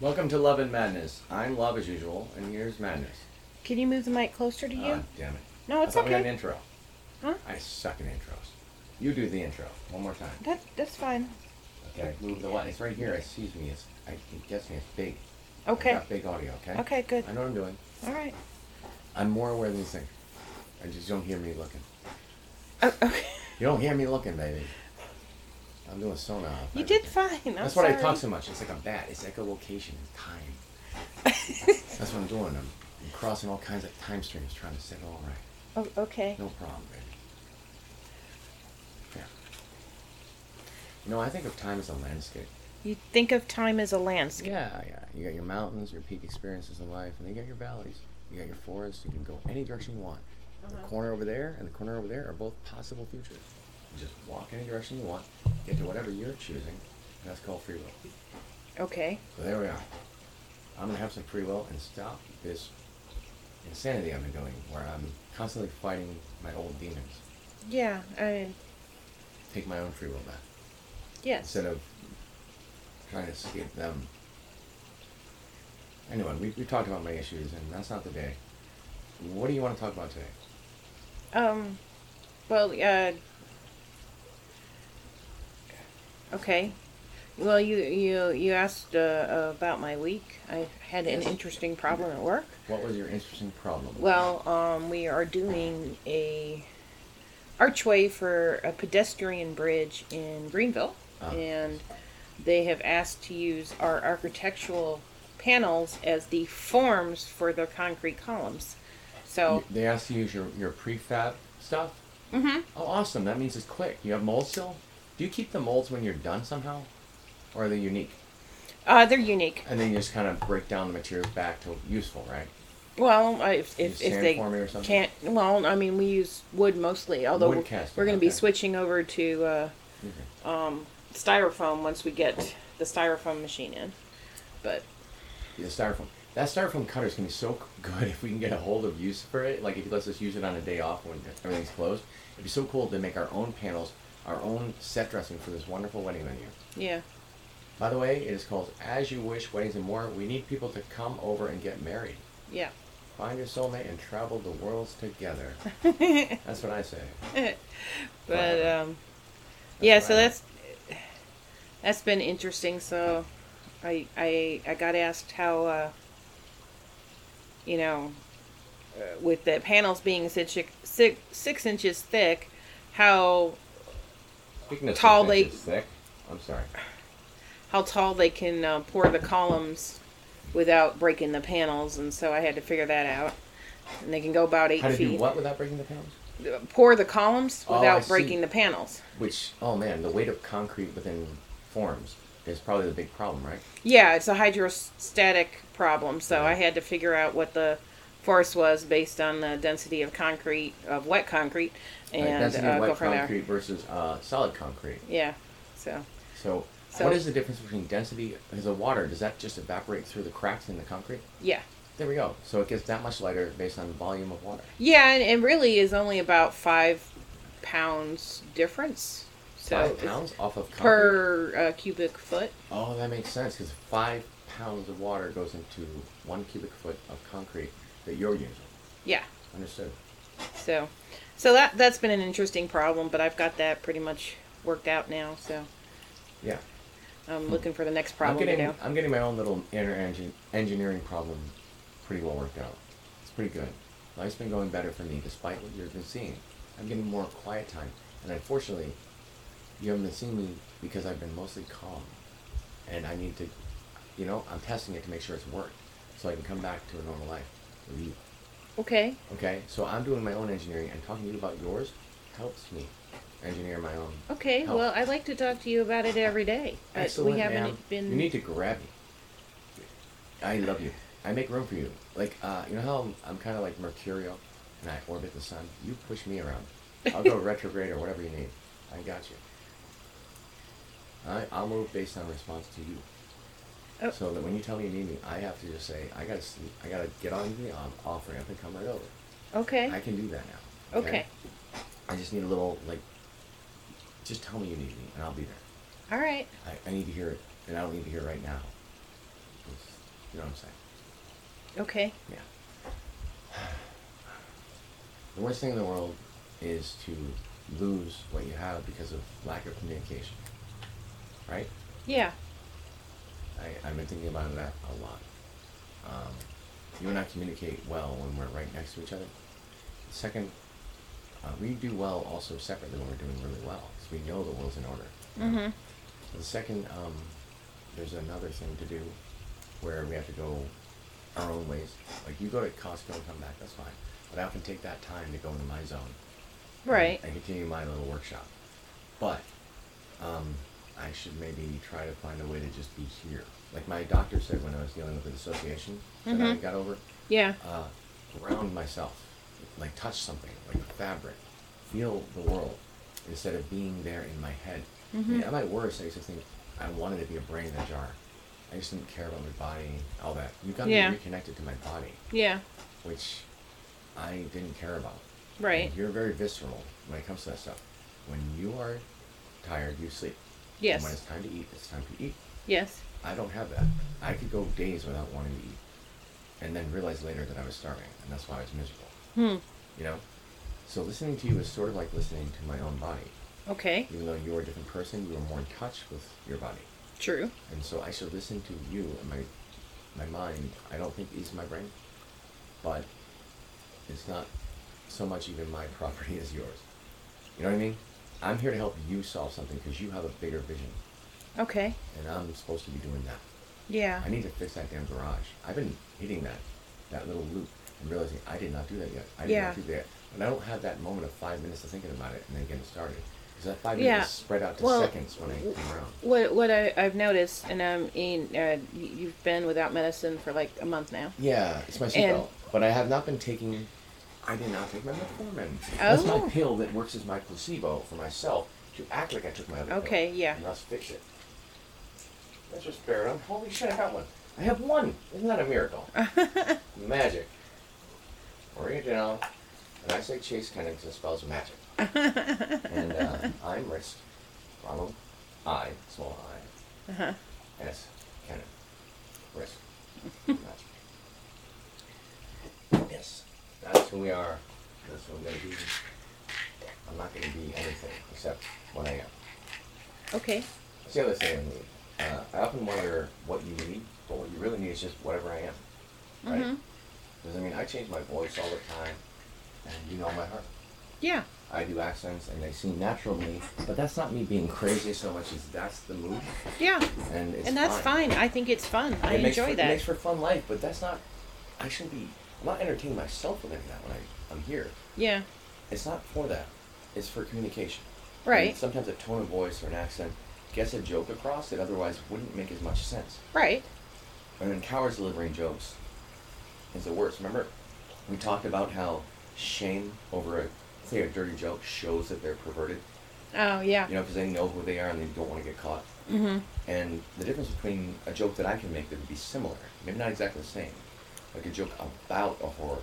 Welcome to Love and Madness. I'm Love as usual, and here's Madness. Can you move the mic closer to you? Ah, damn it. no, it's I thought we had an intro. Huh? I suck at intros. You do the intro one more time. That that's fine. Okay. Move the one. It's right here. It sees me. It's. I, it gets me. It's big. I Okay. got big audio. Okay. Okay, good. I know what I'm doing. All right. I'm more aware than you think. I just don't hear me looking. Oh, okay. You don't hear me looking, baby. I'm doing sonar. You did fine. I'm That's why I talk so much. It's like a bat. It's echolocation and time. That's what I'm doing. I'm, I'm crossing all kinds of time streams, trying to set it all right. oh, okay. No problem, baby. Yeah. You know, I think of time as a landscape. You think of time as a landscape. Yeah, yeah. You got your mountains, your peak experiences in life, and then you got your valleys. You got your forests. You can go any direction you want. The Uh-huh. corner over there and the corner over there are both possible futures. Just walk any direction you want, get to whatever you're choosing, and that's called free will. Okay. So there we are. I'm gonna have some free will and stop this insanity I've been doing, where I'm constantly fighting my old demons. Yeah. I. mean. Take my own free will back Yes. instead of trying to escape them. Anyway, we, we talked about my issues, and that's not the day. What do you want to talk about today? Um. Well. Uh. Okay. Well, you you you asked uh, about my week. I had an interesting problem at work. What was your interesting problem? Well, um, we are doing a archway for a pedestrian bridge in Greenville, Ah. and they have asked to use our architectural panels as the forms for the concrete columns. So, they asked to use your, your prefab stuff? Mm hmm Oh, awesome. That means it's quick. You have mold still? Do you keep the molds when you're done somehow? Or are they unique? uh, they're unique. And then you just kind of break down the materials back to useful, right? Well, I- if if, if they can't, well, I mean, we use wood mostly. Although Wood we're, casting, we're going to be switching over to uh, Okay. um, styrofoam once we get the styrofoam machine in. But The styrofoam. That styrofoam cutter is going to be so good if we can get a hold of use for it. Like if you let us use it on a day off when everything's closed. It'd be so cool to make our own panels, our own set dressing for this wonderful wedding venue. yeah. By the way, it is called As You Wish Weddings and More. We need people to come over and get married. Yeah. Find your soulmate and travel the worlds together. That's what I say. but Wow. um, yeah, so right. that's that's been interesting. So I I I got asked how uh, you know uh, with the panels being six, six six inches thick, how Tall they- thick, I'm sorry. how tall they can uh, pour the columns without breaking the panels, and so I had to figure that out. And they can go about eight How to feet. do what without breaking the panels? Pour the columns Oh, I without see. breaking the panels. Which, oh man, the weight of concrete within forms is probably the big problem, right? Yeah, it's a hydrostatic problem, so. I had to figure out what the force was based on the density of concrete, of wet concrete, Like, and density uh, of go wet from concrete versus uh, solid concrete. Yeah, so So, So- what is the difference between density? Because the water does that just evaporate through the cracks in the concrete? yeah, There we go. So it gets that much lighter based on the volume of water. yeah, and it really is only about five pounds difference. So Five pounds off of concrete. per uh, cubic foot. Oh, that makes sense because five pounds of water goes into one cubic foot of concrete that you're using. Yeah, Understood. so so that that's been an interesting problem, but I've got that pretty much worked out now. So Yeah. I'm looking for the next I'm problem getting to do. I'm getting my own little inner engine, engineering problem pretty well worked out. It's pretty good. Life's been going better for me despite what you've been seeing. I'm getting more quiet time, and unfortunately, you haven't been seeing me because I've been mostly calm, and I need to, you know, I'm testing it to make sure it's worked, so I can come back to a normal life with you. Okay. Okay, so I'm doing my own engineering, and talking to you about yours helps me engineer my own. Okay, well, I'd like to talk to you about it every day. but Excellent, we haven't ma'am. been. You need to grab me. I love you. I make room for you. Like, uh, you know how I'm, I'm kind of like Mercurial, and I orbit the sun. You push me around. I'll go retrograde or whatever you need. I got you. I, I'll move based on response to you. Oh. So that when you tell me you need me, I have to just say I gotta sleep. I gotta get on the um, off ramp and come right over. Okay. I can do that now. Okay. I just need a little like. Just tell me you need me, and I'll be there. All right. I, I need to hear it, and I don't need to hear it right now. It's, you know what I'm saying. Okay. Yeah. The worst thing in the world is to lose what you have because of lack of communication. Right? Yeah. I, I've been thinking about that a lot. Um, you and I communicate well when we're right next to each other. Second, uh, we do well also separately when we're doing really well because we know the world's in order. know? Mhm. The second, um, there's another thing to do where we have to go our own ways. Like you go to Costco and come back, that's fine. But I often take that time to go into my zone Right. and continue my little workshop. But um, I should maybe try to find a way to just be here. Like my doctor said when I was dealing with the dissociation that I got over, Yeah. uh, ground myself, like touch something, like a fabric, feel the world, instead of being there in my head. I, mean, at my worst, I used to think I wanted to be a brain in a jar. I just didn't care about my body, all that. You got Yeah. me reconnected to my body, Yeah. which I didn't care about. Right. And you're very visceral when it comes to that stuff. When you are tired, you sleep. Yes. And when it's time to eat, it's time to eat. Yes. I don't have that. I could go days without wanting to eat, and then realize later that I was starving, and that's why I was miserable. Hmm. You know? So listening to you is sort of like listening to my own body. Okay. Even though you're a different person, you are more in touch with your body. True. And so I should listen to you and my my mind, I don't think is my brain. But it's not so much even my property as yours. You know what I mean? I'm here to help you solve something because you have a bigger vision. Okay. And I'm supposed to be doing that. Yeah. I need to fix that damn garage. I've been hitting that that little loop and realizing I did not do that yet. I did Yeah. not do that. And I don't have that moment of five minutes of thinking about it and then getting started. Because that five Yeah. minutes spread out to Well, seconds when I come around. What what I, I've noticed, and um, in, uh, you've been without medicine for like a month now. Yeah, it's my seatbelt. But I have not been taking. I did not take my metformin. That's Oh. my pill that works as my placebo for myself to act like I took my other pill. Okay, yeah. And thus fix it. That's just fair enough. Holy shit, I got one. I have one. Isn't that a miracle? magic. Original. And I say Chase because spells magic. and uh, I'm Risk. Ronald. I, small I. Uh-huh. S. Risk. magic. That's who we are. That's what I'm going to be. I'm not going to be anything except what I am. Okay. That's the other thing I need. Uh, I often wonder what you need, but what you really need is just whatever I am. Right? Mhm. Because I mean, I change my voice all the time, and you know my heart. Yeah. I do accents, and they seem natural to me, but that's not me being crazy so much as that's the mood, Yeah. and it's and that's fine. I think it's fun. I It enjoy for, that. It makes for fun life, but that's not. I shouldn't be. I'm not entertaining myself with any of that when I, I'm here. yeah. It's not for that. It's for communication. And Right. sometimes a tone of voice or an accent gets a joke across that otherwise wouldn't make as much sense. Right. And then cowards delivering jokes is the worst. Remember, we talked about how shame over a say a dirty joke shows that they're perverted. Oh yeah. You know, because they know who they are and they don't want to get caught. Mm-hmm. And the difference between a joke that I can make that would be similar, maybe not exactly the same, like a joke about a horror,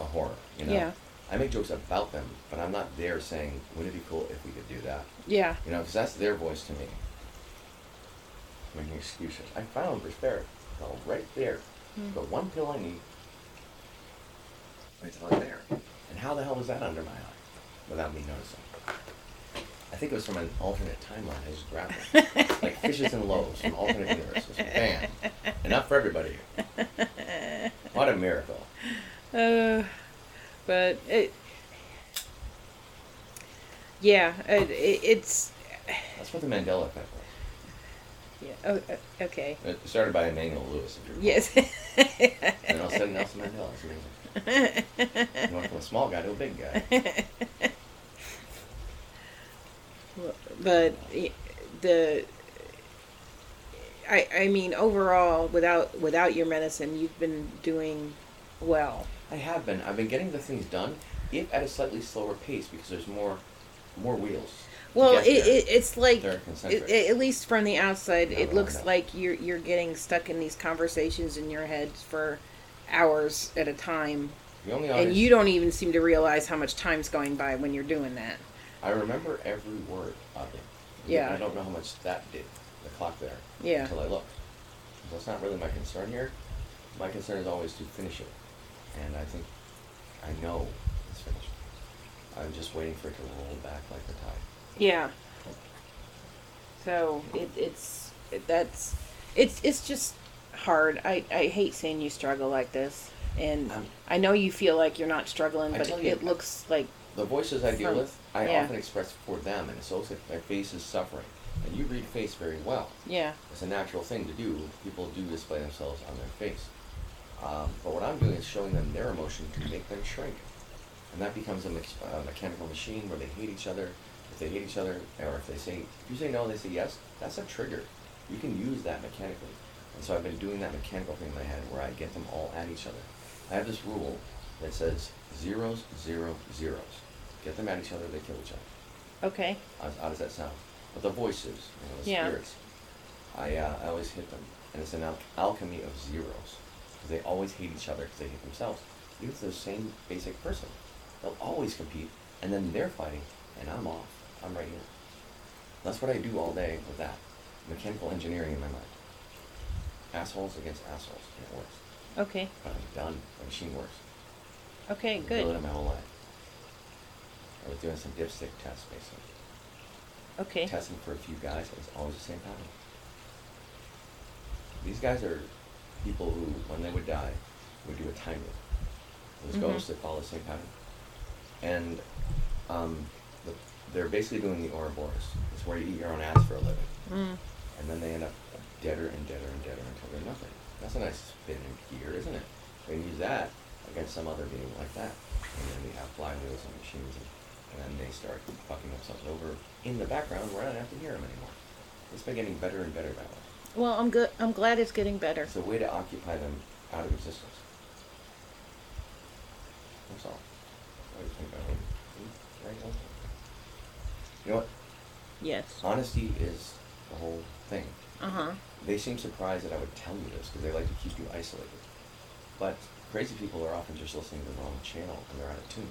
a horror. You know. Yeah. I make jokes about them, but I'm not there saying, "Wouldn't it be cool if we could do that?" Yeah. You know, because that's their voice to me. Making excuses. I found Respera. Oh, right there. Hmm. The one pill I need. It's right there. And how the hell was that under my eye? Without me noticing. I think it was from an alternate timeline. I just grabbed it. like fishes and loaves from alternate universes. Bam. Enough for everybody. What a miracle. Uh, but it. Yeah. It, it, it's. That's what the Mandela effect was. Yeah. Oh, okay. It started by Emmanuel Lewis. If you recall. Yes. And all of a sudden Nelson Mandela. Amazing. You went from a small guy to a big guy. but the I I mean overall without without your medicine you've been doing well. I have been. I've been getting the things done, if at a slightly slower pace, because there's more, more wheels. Well, it, it it's like it, at least from the outside No, it looks like you're you're getting stuck in these conversations in your head for hours at a time the only and you don't even seem to realize how much time's going by when you're doing that. I remember every word of it. Yeah. I don't know how much that did. Clock there. Yeah. Until I looked. That's not really my concern here. my concern is always to finish it, and I think I know it's finished. I'm just waiting for it to roll back like the tide. Yeah. So it, it's it, that's it's it's just hard. I, I hate seeing you struggle like this, and Um, I know you feel like you're not struggling, but you- it looks like The voices I deal From- with, I yeah. often express for them, and it's also their face is suffering. And you read face very well. yeah It's a natural thing to do. People do display themselves on their face. Um, but what I'm doing is showing them their emotion to make them shrink. And that becomes a, mex- a mechanical machine where they hate each other. If they hate each other, or if they say, if you say no, they say yes, that's a trigger. You can use that mechanically. And so I've been doing that mechanical thing in my head where I get them all at each other. I have this rule that says zeros, zero, zeros. Get them at each other, they kill each other. okay How, how does that sound? But the voices, you know, the Yeah. spirits, I, uh, I always hit them. And it's an al- alchemy of zeros. Because they always hate each other because they hate themselves. Even if they're the same basic person. They'll always compete. And then they're fighting. And I'm off. I'm right here. That's what I do all day with that. Mechanical engineering in my mind. Assholes against assholes. And it works. okay But I'm done. The machine works. okay I've been doing good it my whole life. I was doing some dipstick tests basically okay testing for a few guys, and it's always the same pattern. These guys are people who, when they would die, would do a time loop. Those Mhm. ghosts that follow the same pattern. And um, the, they're basically doing the Ouroboros. It's where you eat your own ass for a living. mm. And then they end up deader and deader and deader until they're nothing. That's a nice spin in gear, isn't it? They use that against some other being like that. And then we have flywheels and machines, and, and then they start fucking themselves over in the background where I don't have to hear them anymore. It's been getting better and better that way. well i'm good i'm glad it's getting better It's a way to occupy them out of existence. That's all. What do you think about it? Right, okay. You know what? yes Honesty is the whole thing. uh-huh They seem surprised that I would tell you this because they like to keep you isolated. But crazy people are often just listening to the wrong channel and they're out of tune.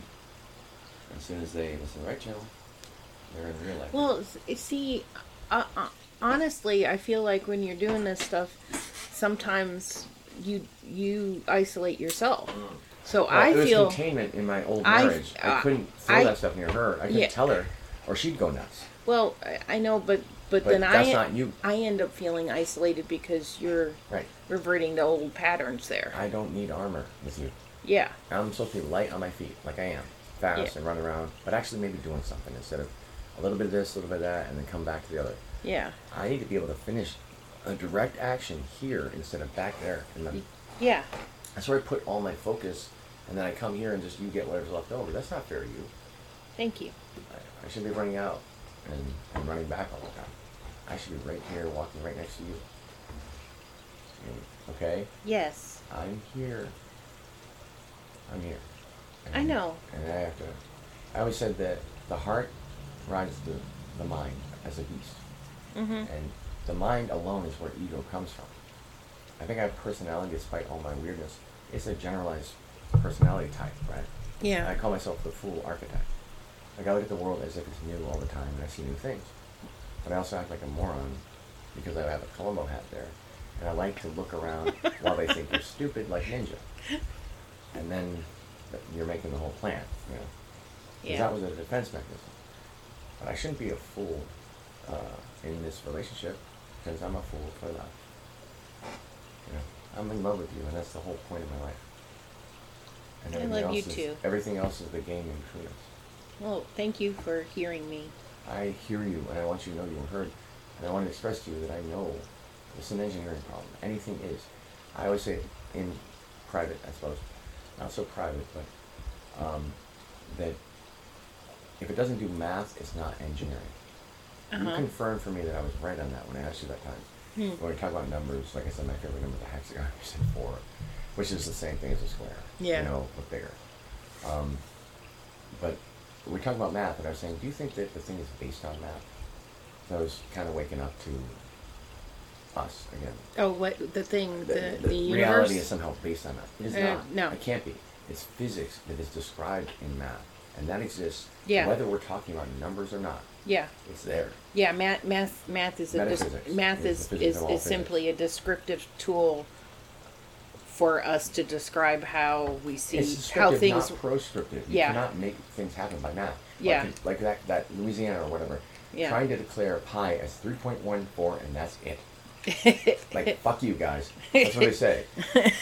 As soon as they listen to the right channel, they're in real life. Well, see, uh, uh, honestly, I feel like when you're doing this stuff, sometimes you you isolate yourself. So Well, I it was feel containment in my old marriage. I, uh, couldn't throw I- that stuff near her. I couldn't Yeah. tell her, or she'd go nuts. well. I, I know, but but, But then that's I not you. I end up feeling isolated because you're Right. reverting to old patterns there. I don't need armor with you. yeah. I'm supposed to be light on my feet, like I am, fast Yeah. and run around, but actually maybe doing something instead of a little bit of this, a little bit of that, and then come back to the other. Yeah. I need to be able to finish a direct action here instead of back there. And then Yeah. that's where I put all my focus, and then I come here and just you get whatever's left over. That's not fair to you. Thank you. I, I should be running out and, and running back all the time. I should be right here, walking right next to you. Okay, Yes. I'm here. I'm here. I know. And I have to. I always said that the heart rides the, the mind as a beast. Mm-hmm. And the mind alone is where ego comes from. I think I have personality despite all my weirdness. It's a generalized personality type, right? Yeah. I call myself the fool architect. Like I look at the world as if it's new all the time and I see new things. But I also act like a moron because I have a Columbo hat there. And I like to look around while they think you're stupid like Ninja. And then th- you're making the whole plan, you know. 'Cause Yeah. that was a defense mechanism. But I shouldn't be a fool uh, in this relationship because I'm a fool for love. You know, I'm in love with you, and that's the whole point of my life. And I everything love you else is, too. Everything else is the game in between us. Well, thank you for hearing me. I hear you, and I want you to know you were heard. And I want to express to you that I know it's an engineering problem. Anything is. I always say in private, I suppose, not so private, but um, that if it doesn't do math, it's not engineering. You Uh-huh. confirmed for me that I was right on that when I asked you that time. Hmm. When we talk about numbers, like I said, my favorite number is a hexagon. You said four, which is the same thing as a square. Yeah. You know, but bigger. Um, but we talk about math, and I was saying, do you think that the thing is based on math? So I was kind of waking up to us again. Oh, what the thing? The the, universe. reality is somehow based on math. It is Uh, not. no. It can't be. It's physics that is described in math, and that exists Yeah. whether we're talking about numbers or not. Yeah. It's there. Yeah, math, math, math is a dis- math is is is, is simply a descriptive tool for us to describe how we see It's how things. not proscriptive. You Yeah. cannot make things happen by math. Yeah. Like, like that, that Louisiana or whatever. Yeah. Trying to declare pi as 3.14 and that's it. Like, fuck you guys. That's what they say.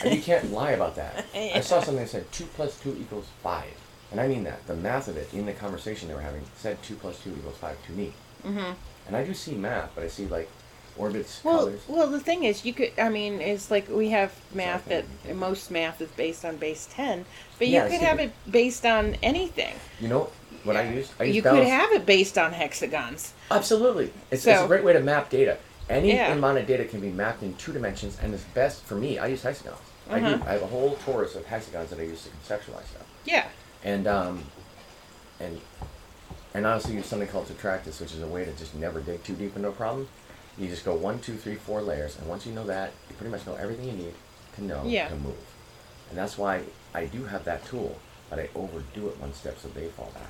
and you can't lie about that. I saw something that said 2 plus 2 equals 5. And I mean that. The math of it in the conversation they were having said 2 plus 2 equals 5 to me. hmm And I do see math, but I see like orbits, Well, colors. well, the thing is, you could. I mean, it's like we have math that most math is based on base ten, but you Yeah, could have that. it based on anything. You know what I use? I you could have it based on hexagons. Absolutely. It's, it's a great way to map data. Any Yeah. amount of data can be mapped in two dimensions, and it's best for me. I use hexagons. I do. Uh-huh. I have a whole torus of hexagons that I use to conceptualize stuff. Yeah. And um, and and I also use something called subtractus, which is a way to just never dig too deep into a problem. You just go one, two, three, four layers, and once you know that, you pretty much know everything you need to know Yeah. to move. And that's why I do have that tool, but I overdo it one step so they fall back,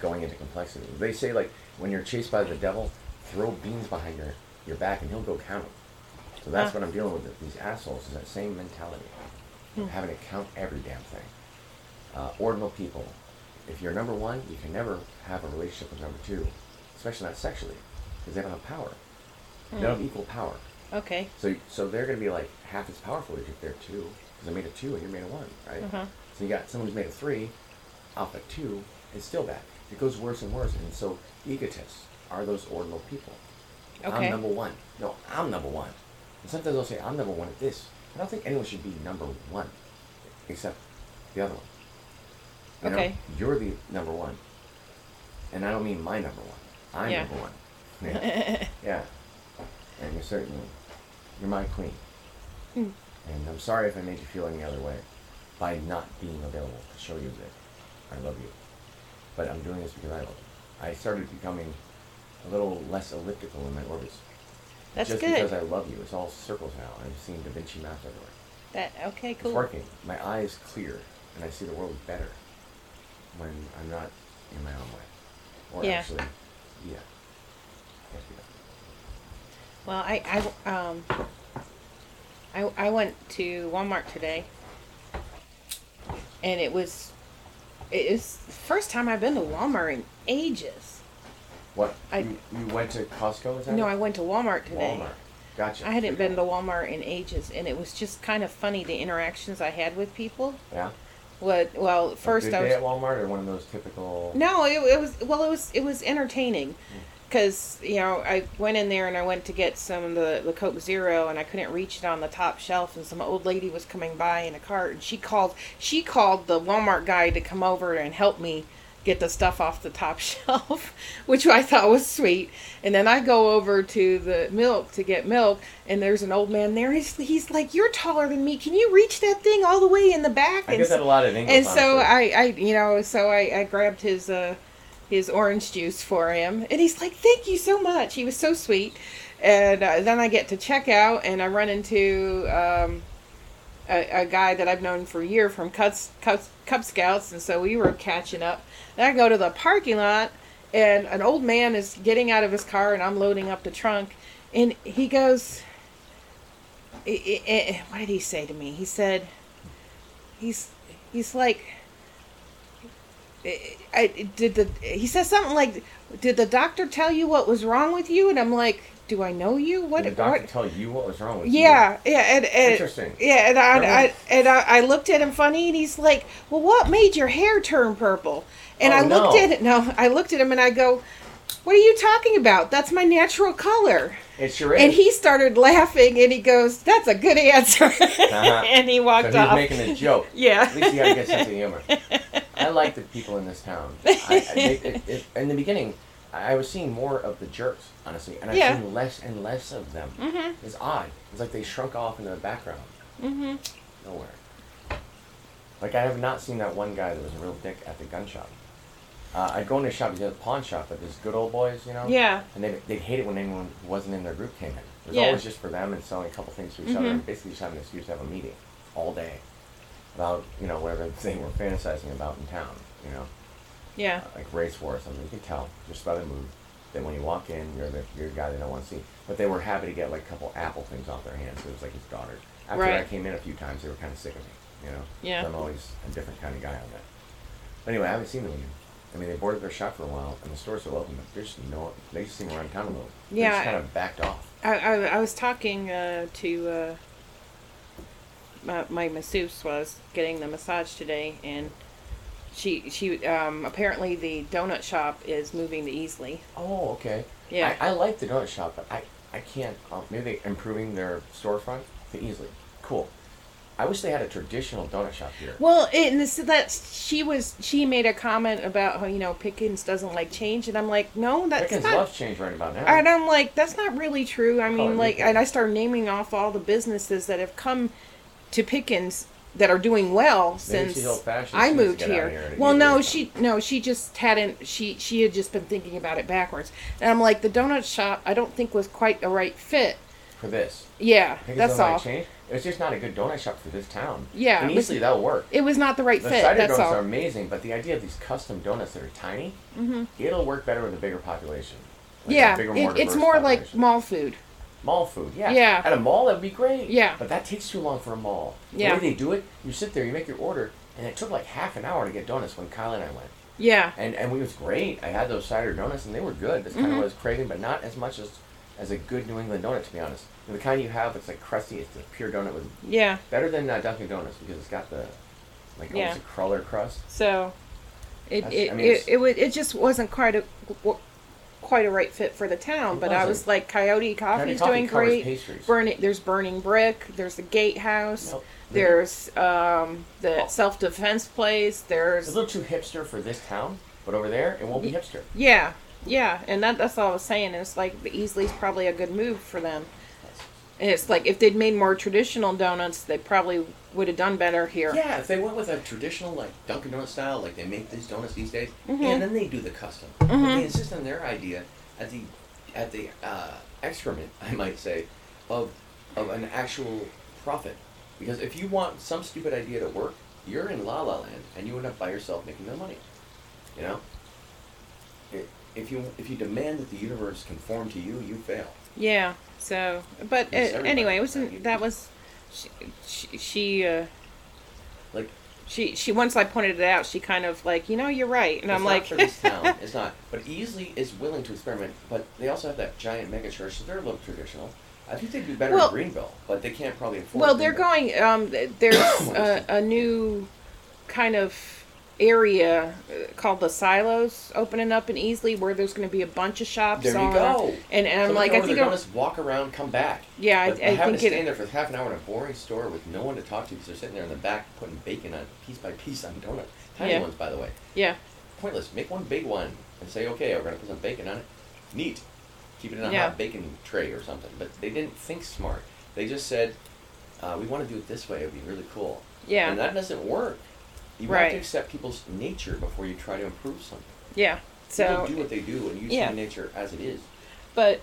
going into complexity. They say like when you're chased by the devil, throw beans behind your your back and he'll go count 'em. So that's Huh. what I'm dealing with. These assholes is that same mentality, of having to count every damn thing. Uh, ordinal people, if you're number one, you can never have a relationship with number two, especially not sexually, because they don't have power. They don't have equal power. Okay. So, so they're going to be like half as powerful as if they're two, because they're made of two and you're made of one, right? Uh-huh. So you got someone who's made of three, alpha two, it's still bad. It goes worse and worse. And so egotists are those ordinal people. Okay. I'm number one. No, I'm number one. And sometimes I'll say, I'm number one at this. I don't think anyone should be number one, except the other one. You know, Okay. you're the number one. And I don't mean my number one. I'm Yeah. number one. Yeah. yeah. And you're certainly, you're my queen. Hmm. And I'm sorry if I made you feel any other way by not being available to show you that I love you. But I'm doing this because I love you. I started becoming a little less elliptical in my orbits. That's Just good. because I love you. It's all circles now. I'm seeing Da Vinci maps everywhere. That okay, cool. It's working. My eye is clear, and I see the world better when I'm not in my own way. Or Yeah. actually, yeah. Yes, yeah. Well, I I um I I went to Walmart today, and it was it is the first time I've been to Walmart in ages. What? I- you, you went to Costco? Is that No, it? I went to Walmart today. Walmart. Gotcha. I hadn't been to Walmart in ages, and it was just kind of funny the interactions I had with people. Yeah. What? Well, first I was day at Walmart or one of those typical. No, it, it was well. It was it was entertaining, Hmm. because you know I went in there and I went to get some of the the Coke Zero and I couldn't reach it on the top shelf and some old lady was coming by in a cart and she called she called the Walmart guy to come over and help me get the stuff off the top shelf, which I thought was sweet. And then I go over to the milk to get milk and there's an old man there. He's he's like, "You're taller than me. Can you reach that thing all the way in the back?" I And get so- that a lot in English. and so. I, I, you know, so I, I grabbed his, uh, his orange juice for him, and he's like, "Thank you so much." He was so sweet. And uh, then I get to checkout, and I run into um, a, a guy that I've known for a year from Cubs, Cubs, Cub Scouts, and so we were catching up. Then I go to the parking lot, and an old man is getting out of his car, and I'm loading up the trunk, and he goes, "What did he say to me?" He said, "He's he's like." I did the he says something like did the doctor tell you what was wrong with you and i'm like do i know you what Did the doctor what tell you what was wrong with yeah yeah and, and Interesting. yeah and I, and I, I looked at him funny and he's like well what made your hair turn purple and Oh, i looked no. at it no i looked at him and i go what are you talking about that's my natural color you? It sure is. and he started laughing and he goes that's a good answer Uh-huh. and he so walked he was off making a joke. yeah At least you got a good sense of humor. I like the people in this town. I, it, it, in the beginning, I was seeing more of the jerks, honestly, and I've Yeah. seen less and less of them. Mhm. It's odd. It's like they shrunk off into the background. mm-hmm Nowhere. Like I have not seen that one guy that was a real dick at the gun shop. Uh, I'd go into a shop, he's a pawn shop, but there's good old boys, you know. yeah And they'd, they'd hate it when anyone wasn't in their group came in. It was Yeah. always just for them and selling a couple things to each other, Mhm. and basically just having an excuse to have a meeting all day about you know whatever they were fantasizing about in town. You know, yeah Uh, like race war or something. You can tell just by the mood. Then when you walk in, you're the you're the guy they don't want to see. But they were happy to get like a couple apple things off their hands. It was like his daughter. After I came in a few times, they were kind of sick of me. You know. Yeah. I'm always a different kind of guy on that. But anyway, I haven't seen them again. I mean, they boarded their shop for a while, and the store's still open, but there's no. They just seem around town a little. They Yeah, just kind of backed off. I, I, I was talking uh, to uh, my, my masseuse was getting the massage today, and she she um, apparently the donut shop is moving to Easley. Oh, okay. Yeah. I, I like the donut shop, but I, I can't. Um, maybe they're improving their storefront to Easley. Cool. I wish they had a traditional donut shop here. Well, and this, that she was she made a comment about how you know Pickens doesn't like change, and I'm like, no, that's Pickens not. loves change right about now. And I'm like, that's not really true. I mean, like, and I start naming off all the businesses that have come to Pickens that are doing well since. I She needs to moved here. here Well, no, she no, she just hadn't. She she had just been thinking about it backwards, and I'm like, the donut shop, I don't think was quite the right fit. For this. Yeah, that's all. like change. It's just not a good donut shop for this town. Yeah, And Easley that'll work. It was not the right The fit. cider That's donuts all. are amazing, but the idea of these custom donuts that are tiny, Mhm. it'll work better with a bigger population. Like yeah, it, it's more like population. mall food. Mall food. Yeah. Yeah. At a mall, that'd be great. Yeah. But that takes too long for a mall. Yeah. The way they do it, you sit there, you make your order, and it took like half an hour to get donuts when Kyle and I went. Yeah, And and it was great. I had those cider donuts, and they were good. That's kind Mhm. of what I was craving, but not as much as as a good New England donut, to be honest. And the kind you have, it's like crusty. It's a pure donut with yeah. better than uh, Dunkin' Donuts because it's got the like Yeah. almost a cruller crust. So it That's- it, I mean, it, it, wa- it just wasn't quite a quite a right fit for the town. It But I was like, Coyote Coffee's Coffee doing covers great. Pastries. Burning, there's Burning Brick. There's the Gatehouse. Nope. There's um, the Oh. self defense place. It's There's a little too hipster for this town, but over there it won't be hipster. yeah, yeah, and that that's all I was saying. It's like the Easley's probably a good move for them. And it's like if they'd made more traditional donuts, they probably would have done better here. Yeah, if they went with a traditional like Dunkin' Donuts style, like they make these donuts these days, Mhm. and then they do the custom. But Mhm. they insist on their idea at the at the uh, excrement, I might say, of of an actual profit. Because if you want some stupid idea to work, you're in La La Land, and you end up by yourself making no money. You know. If you if you demand that the universe conform to you, you fail. Yeah. So, but uh, anyway, it was Like, you- that was she she, she uh, Like she she once I pointed it out, she kind of like you know you're right, and it's I'm not like for this town. It's not. But Easley is willing to experiment. But they also have that giant mega church, so they're a little traditional. I think they'd do better Well- in Greenville, but they can't probably afford. well they're Greenville. going um there's a, a new kind of area uh, called the silos opening up in Easley where there's going to be a bunch of shops There you on go. and and I'm So like I think to I- donuts, walk around, come back. yeah I, But I having think to stand it there for half an hour in a boring store with no one to talk to because they're sitting there in the back putting bacon on piece by piece on donuts. Tiny Yeah. ones, by the way. yeah Pointless. Make one big one and say, okay, we're gonna put some bacon on it. Neat. Keep it in a Yeah. hot bacon tray or something. But they didn't think smart. They just said, uh, we want to do it this way. It'd be really cool. yeah And that doesn't work. You have to accept people's nature before you try to improve something. yeah so People do what they do, and you yeah. see nature as it is. But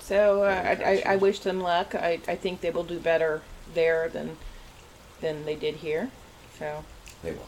so uh, I, I, I wish them luck. I, I think they will do better there than than they did here. So They will.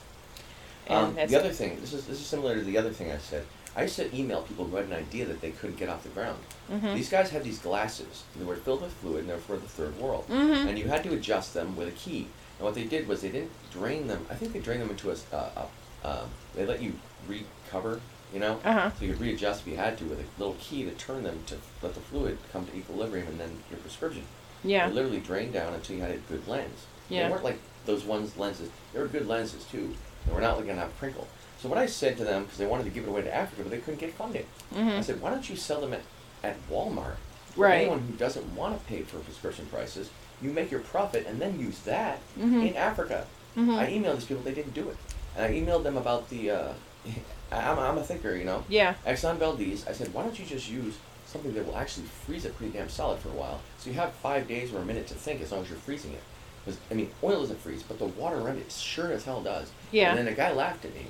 and Um, the other thing, this is this is similar to the other thing I said. I used to email people who had an idea that they couldn't get off the ground. Mhm. These guys had these glasses. They were filled with fluid, and they were for the third world. Mhm. And you had to adjust them with a key. And what they did was they didn't drain them. I think they drained them into a. Uh, uh, uh, they let you recover, you know. Uh-huh. So you could readjust if you had to with a little key to turn them to let the fluid come to equilibrium, and then your prescription. yeah They literally drained down until you had a good lens. Yeah. They weren't like those ones lenses. They were good lenses too. They were not like gonna have crinkle. So what I said to them, because they wanted to give it away to Africa, but they couldn't get funding. I Mhm. said, why don't you sell them at, at Walmart? For Right. anyone who doesn't want to pay for prescription prices, you make your profit and then use that Mhm. in Africa. Mhm. I emailed these people, they didn't do it. And I emailed them about the, uh, I'm, I'm a thinker, you know. yeah Exxon Valdez, I said, why don't you just use something that will actually freeze it pretty damn solid for a while? So you have five days or a minute to think as long as you're freezing it. Because, I mean, oil doesn't freeze, but the water around it sure as hell does. Yeah. And then a guy laughed at me.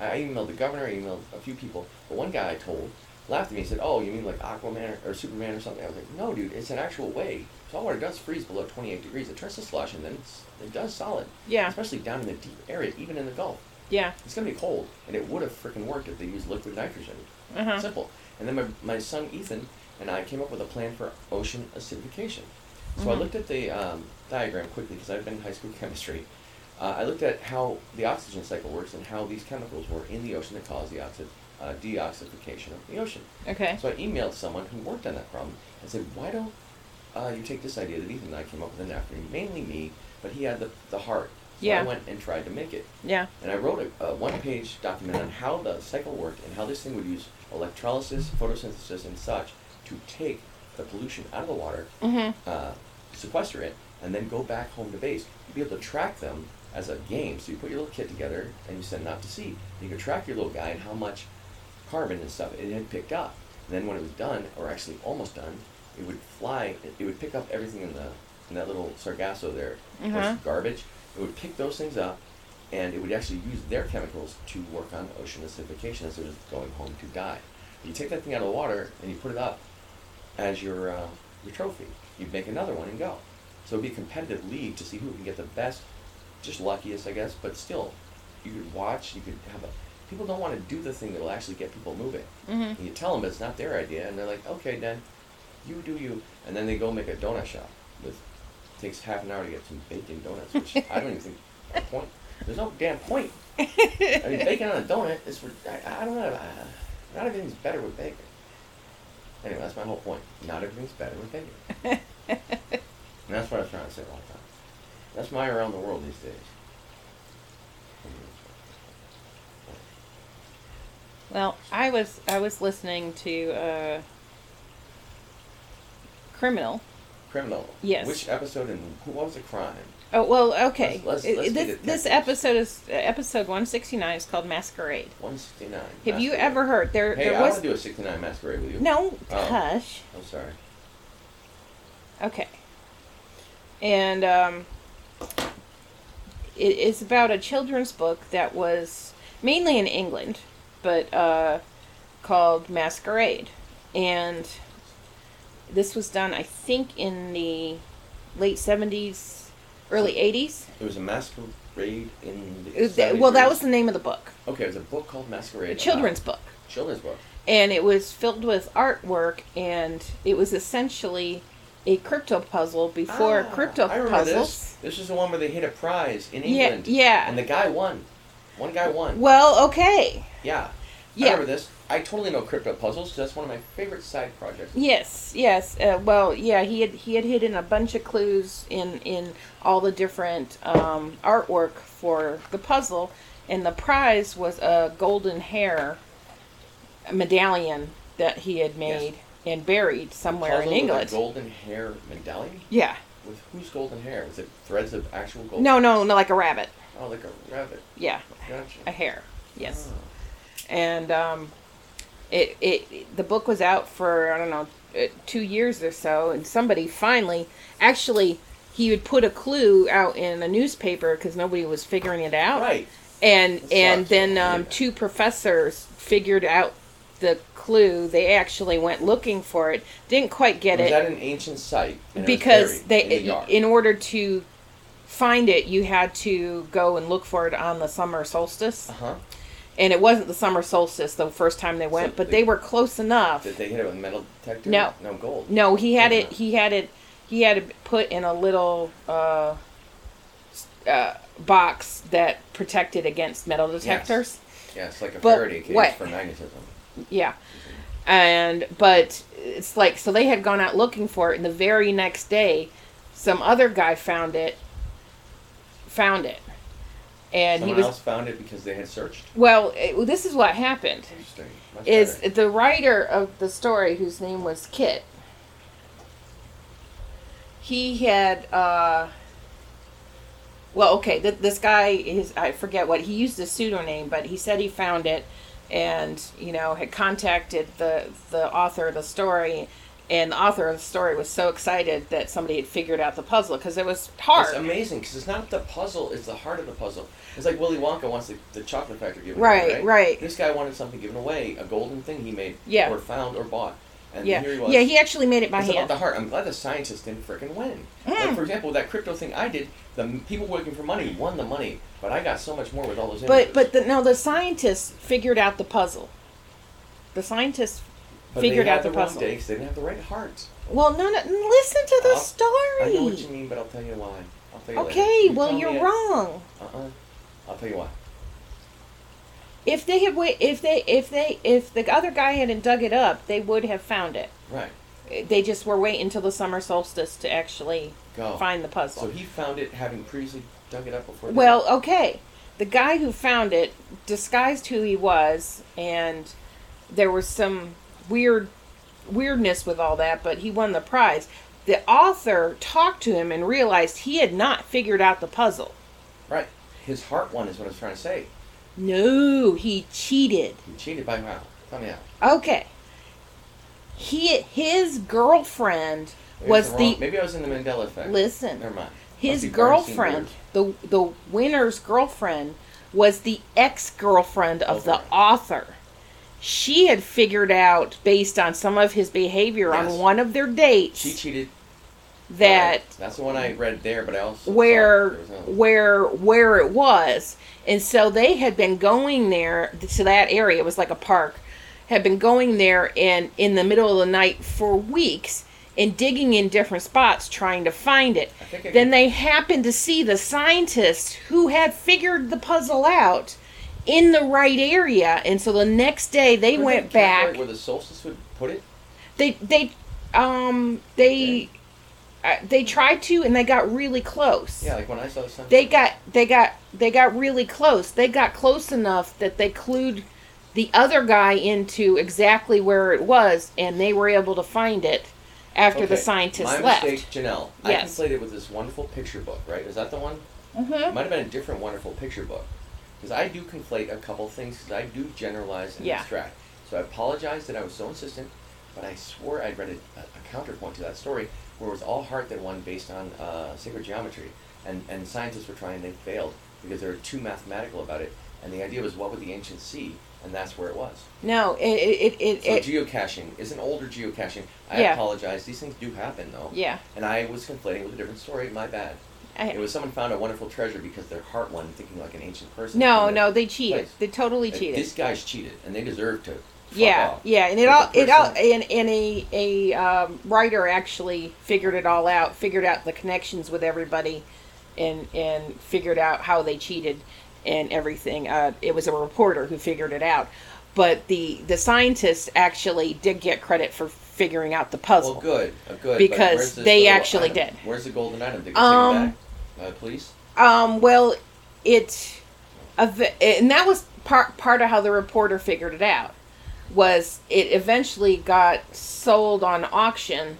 I I emailed the governor, I emailed a few people, but one guy I told laughed at me and said, oh, you mean like Aquaman or, or Superman or something? I was like, no, dude, it's an actual way. Salt water does freeze below 28 degrees. It turns to slush and then it's, it does solid. Yeah. Especially down in the deep area, even in the Gulf. yeah It's gonna be cold, and it would have freaking worked if they used liquid nitrogen. Uh-huh. Simple. And then my, my son Ethan and I came up with a plan for ocean acidification. So I Mhm. looked at the um, diagram quickly because I've been in high school chemistry. Uh, I looked at how the oxygen cycle works and how these chemicals were in the ocean that cause the oxi- uh, deoxification of the ocean. Okay. So I emailed someone who worked on that problem and said, why don't uh, you take this idea that Ethan and I came up with the afternoon, mainly me, but he had the, the heart. So Yeah. I went and tried to make it. Yeah. And I wrote a, a one-page document on how the cycle worked and how this thing would use electrolysis, photosynthesis, and such to take the pollution out of the water, Mhm. uh, sequester it, and then go back home to base. You'd be able to track them as a game. So you put your little kit together and you send it out to sea. You could track your little guy and how much carbon and stuff it had picked up. And then when it was done, or actually almost done, it would fly. It, it would pick up everything in the in that little sargasso there, Uh-huh. garbage. It would pick those things up, and it would actually use their chemicals to work on ocean acidification as it was going home to die. You take that thing out of the water and you put it up as your uh, your trophy. You make another one and go. So it'd be a competitive league to see who can get the best, just luckiest, I guess. But still, you could watch. You could have a. People don't want to do the thing that'll actually get people moving. Mhm. And you tell them it's not their idea, and they're like, okay, then, you do you. And then they go make a donut shop with takes half an hour to get some bacon donuts, which I don't even think a point. There's no damn point. I mean, bacon on a donut is. for- I, I don't know. Uh, not everything's better with bacon. Anyway, that's my whole point. Not everything's better with bacon. And that's what I was trying to say all the time. That's my around the world these days. Well, I was I was listening to uh, Criminal. Criminal. Yes. Which episode and what was the crime? Oh well, okay. Let's- let's- let's this this episode is uh, episode one sixty nine. is called Masquerade. 169. Have you ever heard there? Hey, there I was want to do a 69 masquerade with you. no Oh. hush. I'm sorry. Okay. And um, it is about a children's book that was mainly in England, but uh, called Masquerade. And this was done, I think, in the late 70s, early 80s. It was a masquerade in the. Was- well, that was the name of the book, Okay, it was a book called Masquerade. a children's book. Children's book. and it was filled with artwork and it was essentially a crypto puzzle before Ah, crypto puzzles this. This is the one where they hit a prize in Yeah, England. yeah. And the guy won. One guy won. well okay Yeah. Yeah. I remember this. I totally know crypto puzzles. 'cause That's one of my favorite side projects. yes yes uh, well yeah he had he had hidden a bunch of clues in in all the different um, artwork for the puzzle and the prize was a golden hare medallion that he had made and buried somewhere in England golden hair medallion? yeah With whose golden hair? Was it threads of actual gold? no no no like a rabbit Oh, like a rabbit. yeah Gotcha. a hare yes Oh. and um, it, it the book was out for I don't know uh, two years or so, and somebody finally actually he would put a clue out in a newspaper because nobody was figuring it out, Right. and That and then um, two professors figured out the clue. They actually went looking for it, didn't quite get was it that an ancient site? was because they in, in order to find it you had to go and look for it on the summer solstice Uh-huh. and it wasn't the summer solstice the first time they went, but they- they were close enough. Did they hit it with a metal detector? No. No gold. No, he had Yeah. it. He had it. He had it put in a little uh, uh, box that protected against metal detectors. Yeah, it's like a But Faraday cage what- for magnetism. Yeah, and but it's like so they had gone out looking for it, and the very next day, some other guy found it. Found it, and Someone he was else found it because they had searched. well. It, this is what happened. Interesting. Much is better. the writer of the story whose name was Kit. He had uh well, okay, th- this guy is I forget what he used a pseudonym, but he said he found it and, you know, had contacted the the author of the story and the author of the story was so excited that somebody had figured out the puzzle because it was hard. It's amazing because it's not the puzzle; it's the heart of the puzzle. It's like Willy Wonka wants the, the chocolate factory given Right, away, right? right. This guy wanted something given away, a golden thing he made, Yeah. or found or bought, and yeah. here he was. Yeah, he actually made it by it's about hand. the heart. I'm glad the scientists didn't frickin' win. Mm. Like for example, that crypto thing I did, the people working for money won the money, but I got so much more with all those images. But but the, no, the scientists figured out the puzzle. The scientists But figured out the, the puzzle. dates. They didn't have the right heart. Well, no, no. Listen to the I'll- story. I know what you mean, but I'll tell you why. I'll tell you. Okay, You well you're wrong. Uh-uh. I'll tell you why. If they had wait, if they, if they, if the other guy hadn't dug it up, they would have found it. Right. They just were waiting until the summer solstice to actually Go. find the puzzle. So he found it having previously dug it up before. Well, okay. The guy who found it disguised who he was, and there was some weird weirdness with all that, but he won the prize. The author talked to him and realized he had not figured out the puzzle. Right. His heart won is what I was trying to say. No, he cheated. He cheated by how? Tell me how. Okay. He his girlfriend Maybe was the, the maybe I was in the Mandela effect. listen. Never mind. his Must be Bernstein girlfriend, the the winner's girlfriend, was the ex girlfriend of oh, the author. She had figured out, based on some of his behavior Yes. on one of their dates, She cheated. that Right. That's the one I read there, but I also where where where it was, and so they had been going there to that area. It was like a park. Had been going there and in the middle of the night for weeks and digging in different spots trying to find it. I I Then they happened to see the scientist who had figured the puzzle out in the right area, and so the next day they went back. where the solstice would put it. They they um they uh, they tried to and they got really close. Yeah, like when I saw the sun. They got they got they got really close. They got close enough that they clued the other guy into exactly where it was, and they were able to find it after the Okay, scientists My left. mistake, Janelle. Yes. I conflated with this wonderful picture book, right? Is that the one? It Mm-hmm. might have been a different wonderful picture book. Because I do conflate a couple things, because I do generalize and Yeah. abstract. So I apologize that I was so insistent, but I swore I'd read a, a, counterpoint to that story where it was all heart that won based on uh, sacred geometry. And, and scientists were trying, they failed because they were too mathematical about it. And the idea was what would the ancients see? And that's where it was. No, it it it, So it, geocaching is an older geocaching. I Yeah. apologize. These things do happen, though. yeah. And I was conflating with a different story. My bad. I, It was someone found a wonderful treasure because their heart won, thinking like an ancient person. no, no, they cheated. place. They totally cheated. This guy's cheated, and they deserve to. yeah, off. yeah, and it all it all and, and a a um, writer actually figured it all out, figured out the connections with everybody, and and figured out how they cheated and everything. Uh, it was a reporter who figured it out, but the the scientists actually did get credit for figuring out the puzzle. Well, good, uh, good. Because they little actually did. Where's the golden item? They Um, can take it back, uh, please. Um, well, it, and that was part part of how the reporter figured it out. Was it eventually got sold on auction,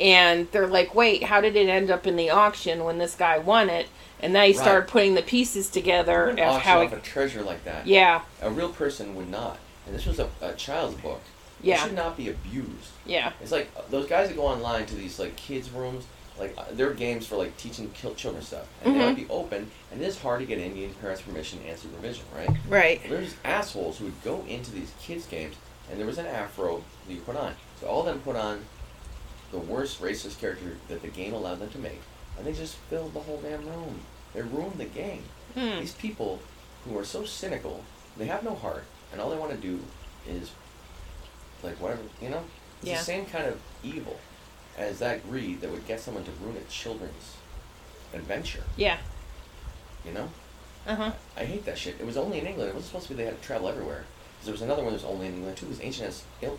and they're like, "Wait, how did it end up in the auction when this guy won it?" And they Right. started putting the pieces together of how off it. a treasure like that. Yeah, A real person would not. And this was a, a child's book. It Yeah. should not be abused. yeah, It's like uh, those guys that go online to these like kids' rooms, like uh, they're games for like teaching children stuff, and they Mhm. might be open, and it is hard to get in. You need parents' permission and supervision, right? right. There's assholes who would go into these kids' games, and there was an afro that you put on. So all of them put on the worst racist character that the game allowed them to make, and they just filled the whole damn room. They ruined the game. Hmm. These people who are so cynical, they have no heart, and all they want to do is, like, whatever, you know? It's Yeah. the same kind of evil as that greed that would get someone to ruin a children's adventure, Yeah. you know? Uh huh. I hate that shit. It was only in England. It wasn't supposed to be they had to travel everywhere. Because there was another one that was only in England too. Because ancient has, il-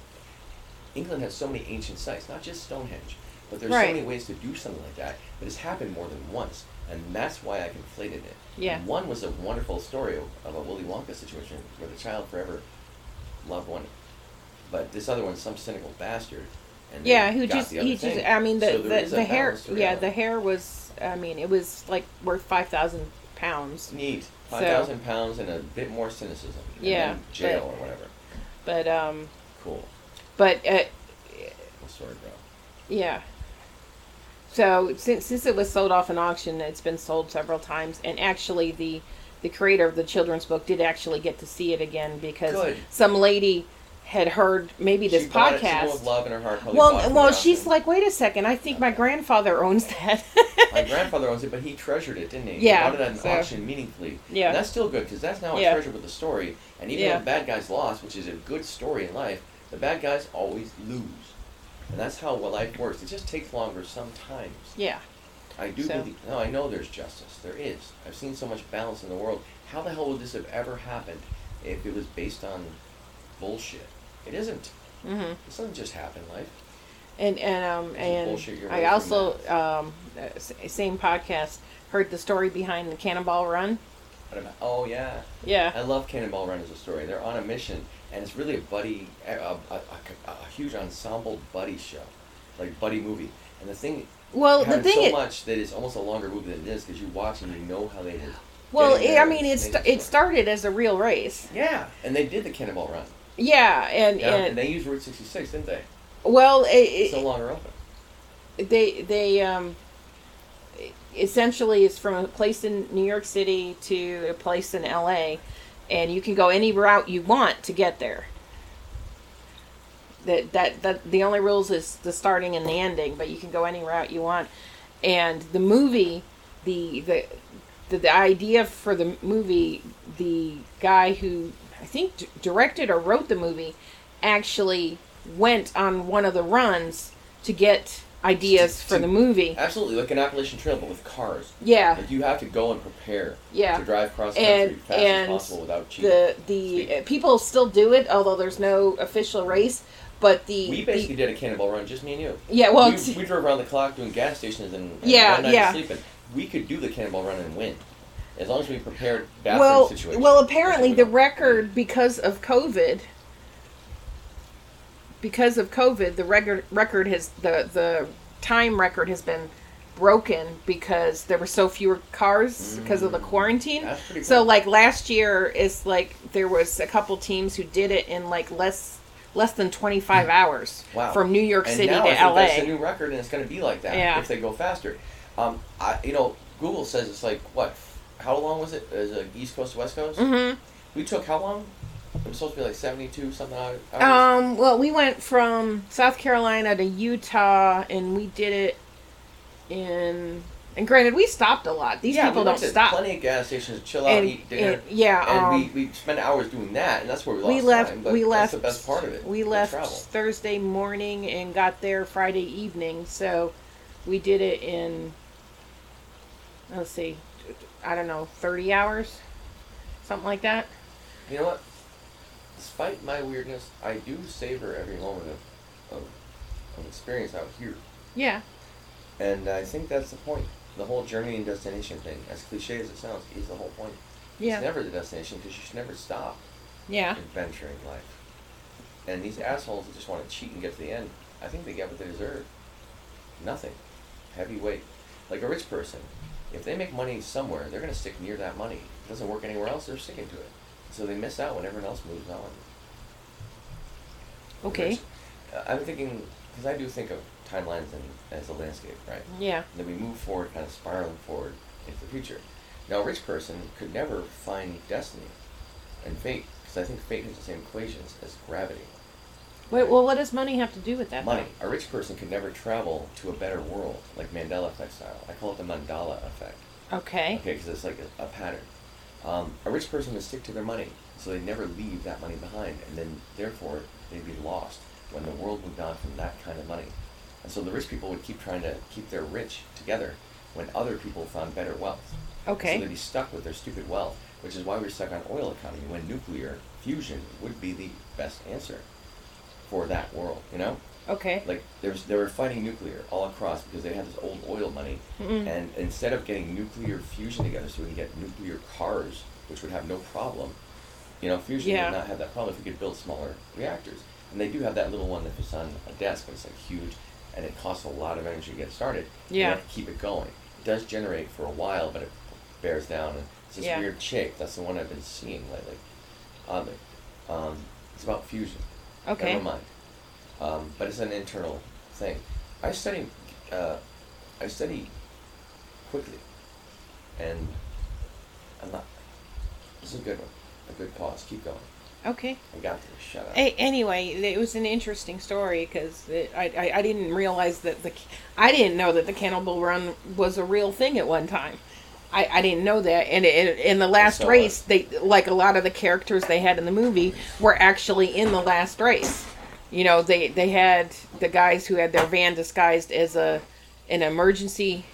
England has so many ancient sites, not just Stonehenge, but there's Right. so many ways to do something like that. But it's happened more than once, and that's why I conflated it. Yeah. And one was a wonderful story of, of a Willy Wonka situation where the child forever loved one, but this other one's some cynical bastard. Yeah, who just he just. I mean the So the, the hare yeah the hare was I mean it was like worth five thousand pounds. Neat. So- Five thousand pounds and a bit more cynicism. Yeah, jail but- or whatever. But um Cool. but uh, Well, yeah. So since since it was sold off an auction, it's been sold several times, and actually the the creator of the children's book did actually get to see it again because Good. some lady had heard maybe this she bought It, someone podcast. love in her heart. probably bought it Well, well, she's like, wait a second. I think my grandfather owns that. My grandfather owns it, but he treasured it, didn't he? Yeah, He bought it at an so- auction meaningfully. Yeah. And that's still good because that's now a Yeah. treasure with the story. And even Yeah. though the bad guys lost, which is a good story in life, the bad guys always lose. And that's how life works. It just takes longer sometimes. Yeah. I do So- believe. No, I know there's justice. There is. I've seen so much balance in the world. How the hell would this have ever happened if it was based on bullshit? It isn't. hmm This doesn't just happen in life. And and um and bullshit your way I also um same podcast heard the story behind the Cannonball Run. Oh yeah, Yeah. I love Cannonball Run as a story. They're on a mission, and it's really a buddy, a, a, a, a, huge ensemble buddy show, like buddy movie. And the thing, Well, the thing so is, much that it's almost a longer movie than it is because you watch and you know how they well, it, I mean, it st- it started as a real race. Yeah, and they did the Cannonball Run. Yeah, and Yeah, and, they used Route 66, didn't they? well, it, It's it, no longer open. they they um essentially it's from a place in New York City to a place in LA and you can go any route you want to get there. That that that the only rules is the starting and the ending, but you can go any route you want. And the movie, the the the, the idea for the movie, the guy who think d- directed or wrote the movie actually went on one of the runs to get ideas for the movie. Absolutely, like an Appalachian Trail, but with cars. Yeah, Like you have to go and prepare Yeah. to drive cross country And- fast and as possible without cheating. the the uh, people still do it, although there's no official race. But the, we the basically did a cannonball run, just me and you. yeah, well, we, we drove around the clock doing gas stations and, and Yeah, yeah. sleeping. We could do the cannonball run and win, as long as we prepared bathroom well, situations. well, apparently the record because of COVID, because of COVID, the record record has the the time record has been broken because there were so fewer cars because of the quarantine. Mm. That's pretty So like last year is like there was a couple teams who did it in like less less than 25 hours Hmm. Wow. from New York City to LA. That's a new record, and it's going to be like that Yeah. if they go faster. Um, I, you know, Google says it's like what? How long was it? Is it East Coast to West Coast? Mhm. We took how long? It was supposed to be like seventy-two something hours. Um, well, we went from South Carolina to Utah, and we did it in. And granted, we stopped a lot. These yeah, people we don't to stop. Plenty of gas stations, chill out, and, eat dinner. and- yeah, and um, we, we spent hours doing that, and that's where we lost we left. time. But we that's left. the best part of it. We left. Thursday morning and got there Friday evening. So we did it in. Let's see, I don't know, thirty hours, something like that. You know what? Despite my weirdness, I do savor every moment of, of, of experience out here. Yeah. And I think that's the point. The whole journey and destination thing, as cliche as it sounds, is the whole point. Yeah. It's never the destination because you should never stop Yeah. adventuring life. And these assholes that just want to cheat and get to the end, I think they get what they deserve. Nothing. Heavy weight. Like a rich person, if they make money somewhere, they're going to stick near that money. If it doesn't work anywhere else, they're sticking to it. So they miss out when everyone else moves on. Okay. Uh, I'm thinking, because I do think of timelines and, as a landscape, right? Yeah. And then we move forward, kind of spiraling forward into the future. Now, a rich person could never find destiny and fate, because I think fate has the same equations as gravity. Wait. Well, what does money have to do with that? though? Money. A rich person could never travel to a better world, like Mandela effect style. I call it the mandala effect. Okay. Okay, because it's like a, a pattern. Um, a rich person would stick to their money, so they never leave that money behind, and then therefore they'd be lost when the world moved on from that kind of money. And so the rich people would keep trying to keep their rich together when other people found better wealth. Okay. So they'd be stuck with their stupid wealth, which is why we're stuck on oil economy when nuclear fusion would be the best answer for that world, you know? Okay. like there's they were fighting nuclear all across because they had this old oil money Mm-mm. and instead of getting nuclear fusion together so we can get nuclear cars which would have no problem you know fusion Yeah. would not have that problem if we could build smaller reactors and they do have that little one that fits on a desk and it's like huge and it costs a lot of energy to get started you Yeah. have to keep it going it does generate for a while but it bears down and it's this Yeah. weird shape that's the one i've been seeing lately oddly um, it's about fusion Okay. Never mind. Um, but it's an internal thing. I study. Uh, I study quickly, and I'm not. This is a good one. A good pause. Keep going. Okay. I got to shut up. A- anyway, it was an interesting story because I, I I didn't realize that the I didn't know that the Cannonball Run was a real thing at one time. I, I didn't know that, and in, in the last race, they like a lot of the characters they had in the movie were actually in the last race. You know, they they had the guys who had their van disguised as a an emergency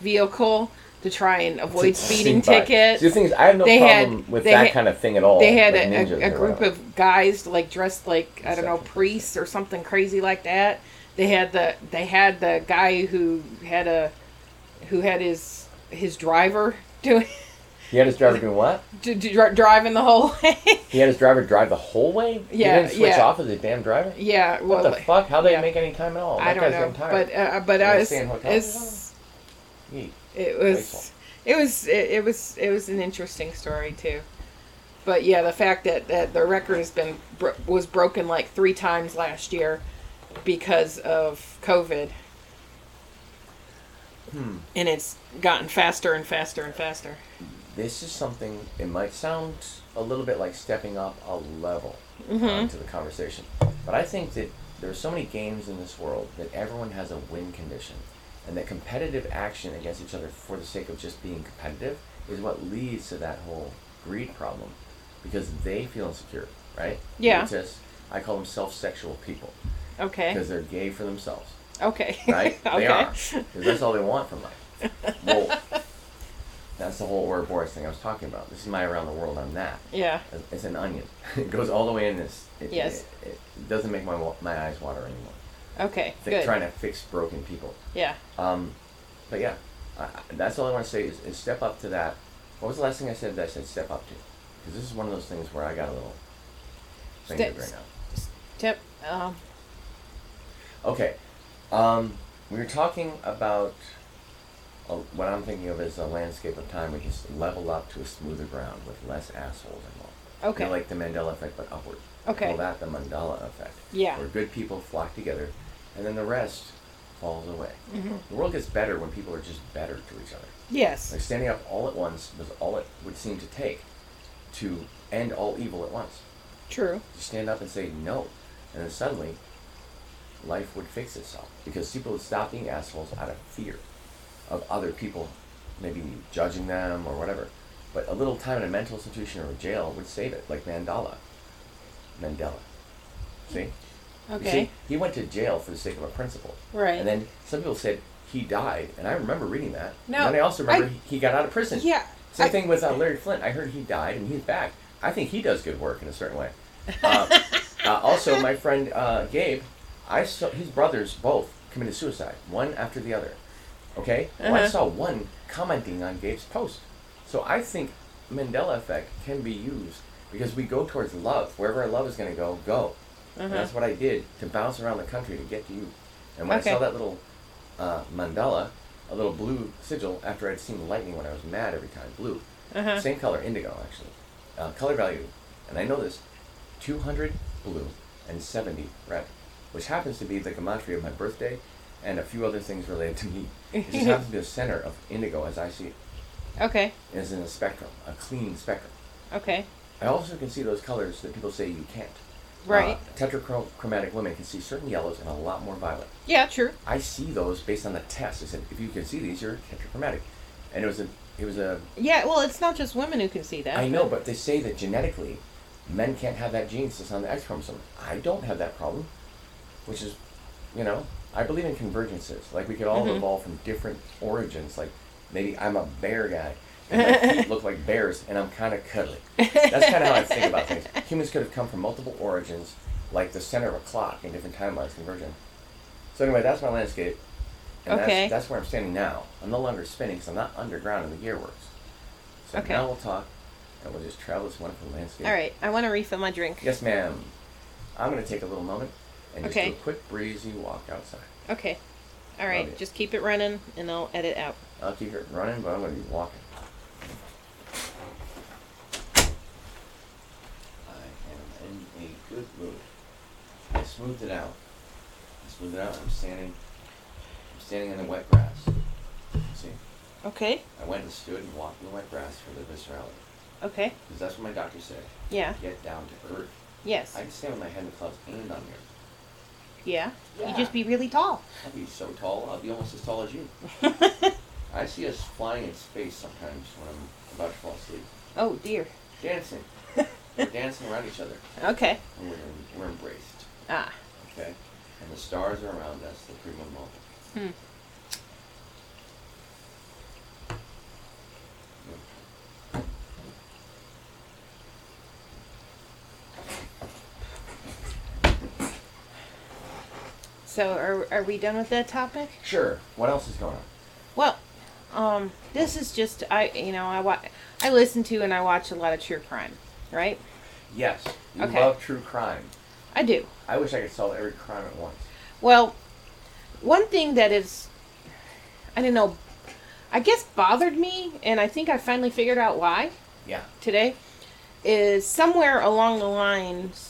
vehicle to try and avoid speeding tickets. The thing is, I have no They had- problem with that had- kind of thing at all. they had like a, a, a group of guys like dressed like I don't know priests or something crazy like that. They had the they had the guy who had a who had his his driver doing He had his driver doing what? d- d- dri- driving the whole way. He had his driver drive the whole way. he Yeah, didn't switch yeah. off as a damn driver. yeah, What well, the fuck? How they yeah. make any time at all? I That don't guy's know, but uh, but You I was stay in hotels or it's, it was it was it, it was it was an interesting story too. But yeah, the fact that, that the record has been bro- was broken like three times last year because of COVID, Hmm. and it's gotten faster and faster and faster. This is something. It might sound a little bit like stepping up a level Mm-hmm. um, to the conversation, but I think that there are so many games in this world that everyone has a win condition, and that competitive action against each other for the sake of just being competitive is what leads to that whole greed problem, because they feel insecure, right? Yeah. Just I call them self-sexual people Okay. because they're gay for themselves. Okay. right? okay. They are. Because that's all they want from life. Well, that's the whole Ouroboros thing I was talking about. This is my around the world. I'm that. Yeah. It's an onion. it goes all the way in this. It, Yes. It, it doesn't make my my eyes water anymore. Okay. Fi- Good. Trying to fix broken people. Yeah. Um, but yeah, I, that's all I want to say is, is step up to that. What was the last thing I said that I said step up to? Because this is one of those things where I got a little fingered right now. Tip. Um. Okay. Um, we were talking about uh, what I'm thinking of as a landscape of time. We can s- level up to a smoother ground with less assholes involved. Okay. Of like the Mandela effect, but upward. Okay. Call that the Mandela effect. Yeah. Where good people flock together, and then the rest falls away. The world gets better when people are just better to each other. Yes. Like standing up all at once was all it would seem to take to end all evil at once. True. To stand up and say no, and then suddenly life would fix itself because people would stop being assholes out of fear of other people maybe judging them or whatever. But a little time in a mental institution or a jail would save it, like Mandela. Mandela. See? Okay. see, he went to jail for the sake of a principle. Right. And then some people said he died, and I remember reading that. No, And I also remember I- he, he got out of prison. Yeah. Same I- thing with uh, Larry Flynt. I heard he died and he's back. I think he does good work in a certain way. Uh, uh, also, my friend uh, Gabe, I saw his brothers both committed suicide, one after the other. Okay, well, I Uh-huh. saw one commenting on Gabe's post. So I think Mandela effect can be used because we go towards love. Wherever our love is going to go, go. Uh-huh. that's what I did to bounce around the country to get to you. And when Okay. I saw that little uh, mandala, a little blue sigil, after I'd seen lightning when I was mad every time, blue. Uh-huh. Same color, indigo actually. Uh, color value, and I know this, 200 blue and 70 red, which happens to be the gematria of my birthday and a few other things related to me. It just happens to be the center of indigo as I see it. Okay. It's in a spectrum, a clean spectrum. Okay. I also can see those colors that people say you can't. Right. Uh, tetrachromatic women can see certain yellows and a lot more violet. Yeah. True. I see those based on the test. I said, if you can see these, you're tetrachromatic. And it was a, it was a Yeah. Well, it's not just women who can see that. I know, but they say that genetically, men can't have that gene since it's on the X chromosome. I don't have that problem, which is, you know, I believe in convergences. Like we could all Mhm. evolve from different origins. Like maybe I'm a bear guy, and my feet look like bears, and I'm kind of cuddly. That's kind of how I think about things. Humans could have come from multiple origins, like the center of a clock in different timelines converging. So anyway, that's my landscape. And Okay. that's, that's where I'm standing now. I'm no longer spinning because I'm not underground in the gearworks. So Okay. now we'll talk, and we'll just travel this wonderful landscape. All right. I want to refill my drink. Yes, ma'am. I'm going to take a little moment and just Okay. do a quick breezy walk outside. Okay. All right. Just keep it running, and I'll edit out. I'll keep it running, but I'm going to be walking. I am in a good mood. I smoothed it out. I smoothed it out. I'm standing. I'm standing in the wet grass. See, Okay. I went and stood and walked in the wet grass for the viscerality. Okay. because that's what my doctor said. Yeah. Get down to earth. Yes. I can stand with my head in the clouds and on the earth. Yeah. Yeah. You just be really tall. I'd be so tall, I'd be almost as tall as you. I see us flying in space sometimes when I'm about to fall asleep. oh dear. Dancing. we're dancing around each other. Okay. And we're, we're embraced. Ah. Okay? And the stars are around us, the prima moment. Hmm. So are are we done with that topic? Sure. What else is going on? Well, um, this is just I you know I wa- I listen to and I watch a lot of true crime, right? Yes. You Okay. love true crime. I do. I wish I could solve every crime at once. Well, one thing that is, I don't know, I guess bothered me, and I think I finally figured out why Yeah. today, is somewhere along the lines,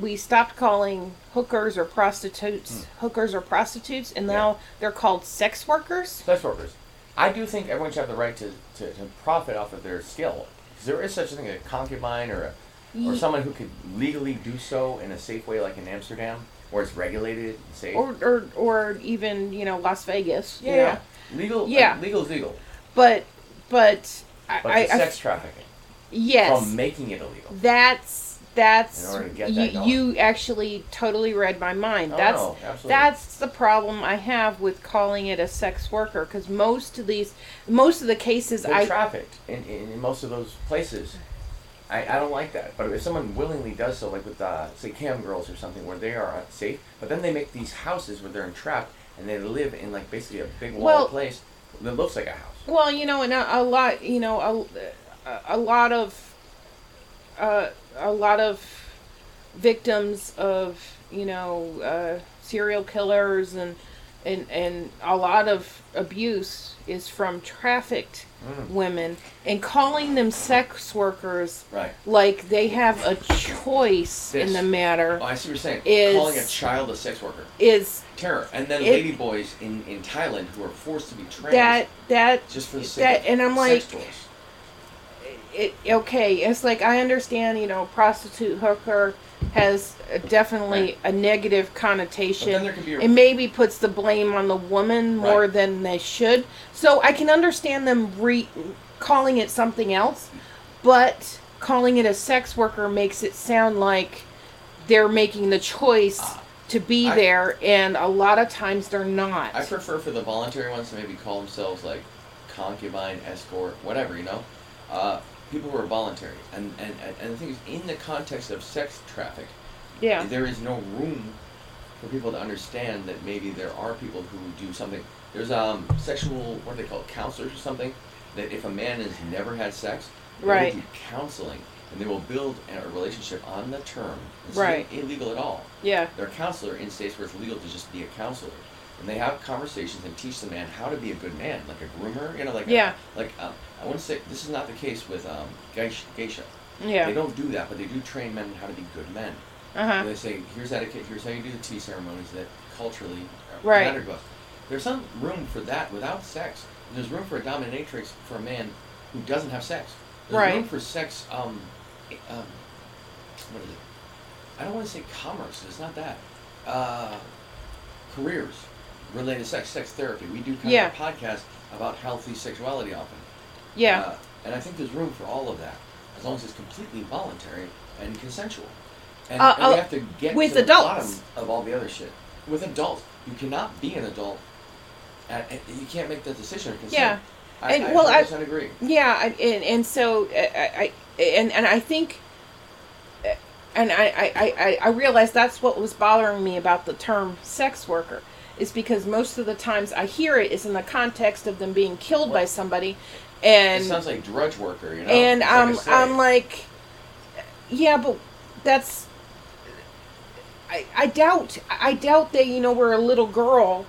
we stopped calling hookers or prostitutes hookers or prostitutes, and Hmm. Yeah. now they're called sex workers. Sex workers. I do think everyone should have the right to, to, to profit off of their skill. Because there is such a thing as a concubine or a, or someone who could legally do so in a safe way, like in Amsterdam, where it's regulated and safe. Or, or, or even you know Las Vegas. you yeah, know. legal. Yeah. like, legal is legal. But but I, But I, the I- sex trafficking yes from making it illegal. That's that's In order to get you, that you actually totally read my mind. Oh, that's no, that's the problem I have with calling it a sex worker because most of these most of the cases They're I trafficked in, in, most of those places. I, I don't like that. But if someone willingly does so, like with uh, say cam girls or something, where they are safe, but then they make these houses where they're entrapped and they live in like basically a big wall Well- place that looks like a house. well you know and a, a lot you know a, a, a lot of uh, a lot of victims of you know uh, serial killers and and and a lot of abuse is from trafficked Mm. women and calling them sex workers Right. like they have a choice in the matter Oh, I see what you're saying. Is- Calling a child a sex worker. is Terror. And then It- lady boys in, in Thailand who are forced to be trained that that just for the sake that of and I'm sex like toys. It okay it's like I understand you know prostitute hooker has definitely Right. a negative connotation then there could be a it maybe puts the blame on the woman more Right. than they should so I can understand them re calling it something else but calling it a sex worker makes it sound like they're making the choice Ah. to be I- there and a lot of times they're not I prefer for the voluntary ones to maybe call themselves like concubine, escort, whatever, you know? Uh, people who are voluntary. And, and, and, the thing is, in the context of sex traffic, yeah there is no room for people to understand that maybe there are people who do something. There's um sexual, what do they call it, counselors or something, that if a man has never had sex, they Right. will do counseling and they will build a relationship on the term. It's Right. not illegal at all. yeah They're a counselor in states where it's legal to just be a counselor. And they have conversations and teach the man how to be a good man, like a groomer, you know, like a- Yeah. like um, I want to say this is not the case with um, geisha. geisha. yeah They don't do that, but they do train men how to be good men. uh-huh They say, here's etiquette, here's how you do the tea ceremonies that culturally uh, Right. matter to us. There's some room for that without sex. There's room for a dominatrix for a man who doesn't have sex. There's Right. room for sex, um, i- um, what is it? I don't want to say commerce, it's not that. Uh, careers related to sex, sex therapy. We do kind Yeah. of a podcast about healthy sexuality often. Yeah Uh, and I think there's room for all of that, as long as it's completely voluntary and consensual. And, Uh, and we uh, have to get with to the adults. bottom of all the other shit. With adults, you cannot be an adult. And, and you can't make that decision. Yeah. I, And, I well, I- 100% agree. Yeah, I- and and so uh, I, I and and I think, uh, and I I I I realize that's what was bothering me about the term sex worker, is because most of the times I hear it is in the context of them being killed by Right. Somebody, it and sounds like drudge worker, you know. and It's like I'm. I'm like, yeah, but that's. I, I doubt I doubt that you know were a little girl,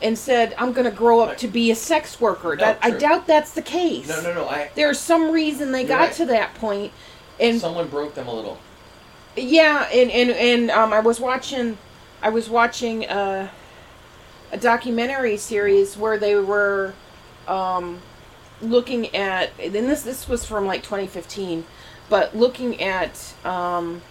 and said I'm gonna grow up to be a sex worker. No, that I doubt that's the case. no, no, no. I There's some reason they got right. to that point, and someone broke them a little. yeah, and and and um, I was watching, I was watching uh, a documentary series where they were, um, looking at then this this was from like 2015, but looking at um,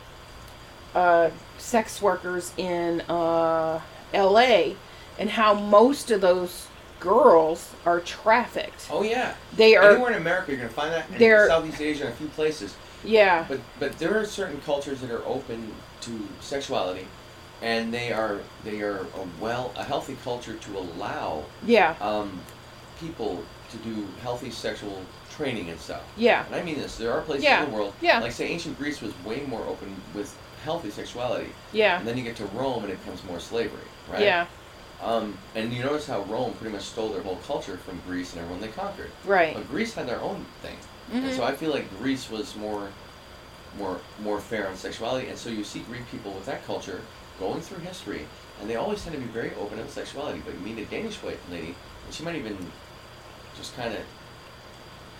uh, sex workers in uh, L.A. and how most of those girls are trafficked. Oh yeah. They are Anywhere in America, you're gonna find that. In They're- Southeast Asia, and a few places. yeah But but there are certain cultures that are open to sexuality, and they are they are a well a healthy culture to allow yeah um, people to do healthy sexual training and stuff. yeah And I mean this. There are places Yeah, in the world, yeah. like say ancient Greece was way more open with healthy sexuality, yeah and then you get to Rome and it becomes more slavery, right? yeah Um, and you notice how Rome pretty much stole their whole culture from Greece and everyone they conquered. right But Greece had their own thing, Mhm. and so I feel like Greece was more, more, more fair on sexuality. And so you see Greek people with that culture going through history, and they always tend to be very open on sexuality. But you meet a Danish white lady, and she might even just kind of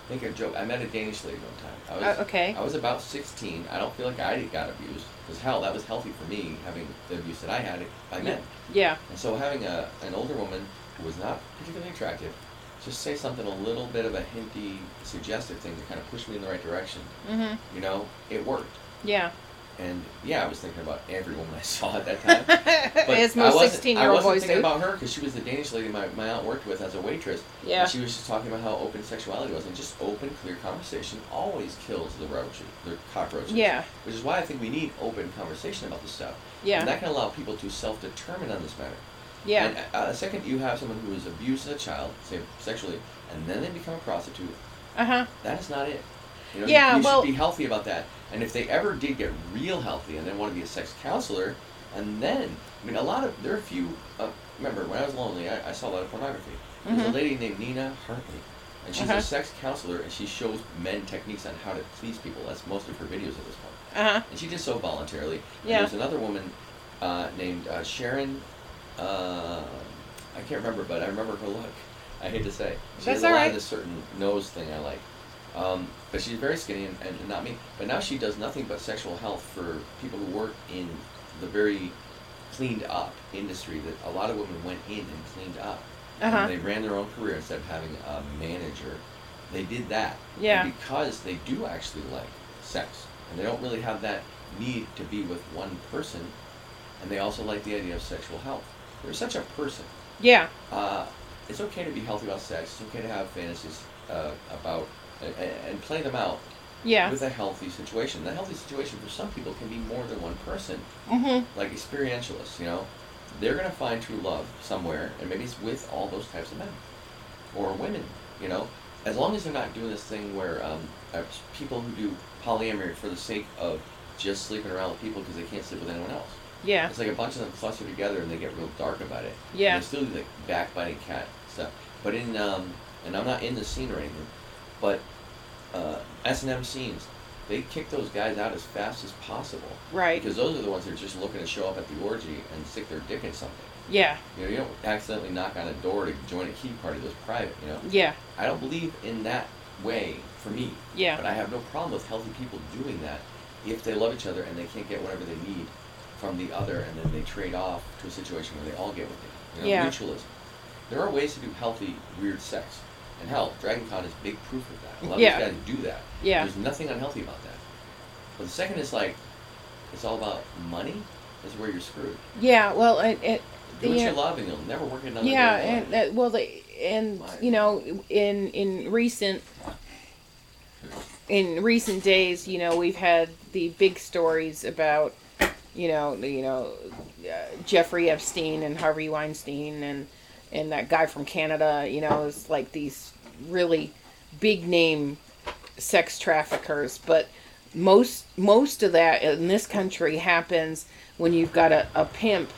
think a joke. I met a Danish lady one time. I was Uh, okay. I was about sixteen. I don't feel like I got abused because hell, that was healthy for me having the abuse that I had by men. yeah And so having a an older woman who was not particularly attractive, just say something a little bit of a hinty, suggestive thing to kind of push me in the right direction. mm-hmm You know, it worked. yeah And yeah, I was thinking about every woman I saw at that time. But as most wasn't- 16 year old I wasn't boys thinking do about her because she was the Danish lady my, my aunt worked with as a waitress. Yeah. And she was just talking about how open sexuality was, and just open, clear conversation always kills the roaches, the cockroaches. Yeah. Which is why I think we need open conversation about this stuff. Yeah. And that can allow people to self-determine on this matter. yeah And uh, the second you have someone who is abused as a child, say sexually, and then they become a prostitute, uh-huh that is not it. You know, Yeah, you, you well- should be healthy about that. And if they ever did get real healthy and then want to be a sex counselor, and then, I mean, a lot of, there are a few, uh, remember, when I was lonely, I, I saw a lot of pornography. There's a Mhm. lady named Nina Hartley, and she's Uh-huh. a sex counselor, and she shows men techniques on how to please people. That's most of her videos at this point. uh-huh And she did so voluntarily. Yeah. There's another woman uh, named uh, Sharon. Uh, I can't remember, but I remember her look. I hate to say. She That's has a lot of this certain nose thing I like. Um, but she's very skinny and, and not me. But now she does nothing but sexual health for people who work in the very cleaned up industry that a lot of women went in and cleaned up. Uh-huh. And they ran their own career instead of having a manager. They did that. Yeah. Because they do actually like sex. And they don't really have that need to be with one person. And they also like the idea of sexual health. They're such a person. yeah Uh, it's okay to be healthy about sex. It's okay to have fantasies uh, about and, and play them out yeah with a healthy situation. The healthy situation for some people can be more than one person, mm-hmm like experientialists. You know, they're gonna find true love somewhere, and maybe it's with all those types of men or women. You know, as long as they're not doing this thing where um, uh, people who do polyamory for the sake of just sleeping around with people because they can't sleep with anyone else. yeah It's like a bunch of them cluster together and they get real dark about it. Yeah. And they still do like backbiting cat stuff. But in um, and I'm not in the scene or anything, but uh, S and M scenes, they kick those guys out as fast as possible. Right. Because those are the ones that are just looking to show up at the orgy and stick their dick in something. yeah You know, you don't accidentally knock on a door to join a key party that's private. You know. yeah I don't believe in that way for me. Yeah. But I have no problem with healthy people doing that if they love each other and they can't get whatever they need from the other and then they trade off to a situation where they all get what they need. You know, Yeah. mutualism. There are ways to do healthy, weird sex. And hell, Dragon Con is big proof of that. A lot Yeah. of these guys do that. Yeah. There's nothing unhealthy about that. But the second is like, it's all about money, is where you're screwed. yeah well it, it Do what the, you uh, love and you'll never work another yeah and uh, well the and you know in in recent in recent days you know we've had the big stories about you know you know uh, Jeffrey Epstein and Harvey Weinstein and and that guy from Canada you know is like these really big name sex traffickers but most most of that in this country happens when you've got a, a pimp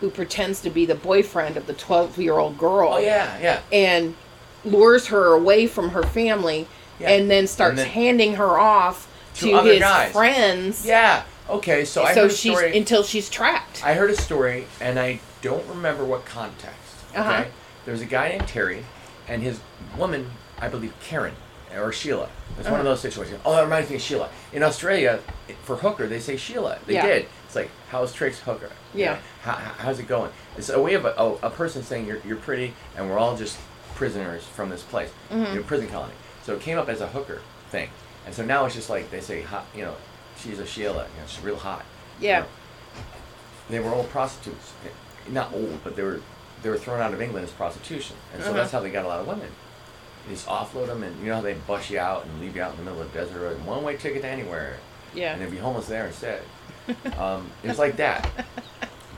who pretends to be the boyfriend of the 12 year old girl Oh yeah, yeah. and lures her away from her family Yeah. and then starts And then- handing her off To to, his guys. friends Yeah. Okay. So I so heard a she's story. until she's trapped I heard a story, and I don't remember what context. Okay. Uh-huh. There was a guy named Terry, and his woman, I believe Karen or Sheila. It's one of Uh-huh. those situations. Oh, that reminds me of Sheila. In Australia, for hooker, they say Sheila. They Yeah. did. It's like, how's Trix hooker? You Yeah. How, how- how's it going? It's a way of a, a, a person saying you're, you're pretty, and we're all just prisoners from this place, Mhm. you know, prison colony. So it came up as a hooker thing, and so now it's just like they say, hot, you know, she's a Sheila, you know, she's real hot. you Yeah. know. They were old prostitutes, not old, but they were they were thrown out of England as prostitution, and so Uh-huh. that's how they got a lot of women. They just offload them, and you know how they bust you out and leave you out in the middle of the desert road, one way ticket to anywhere, Yeah. and they'd be homeless there instead. um, it was like that.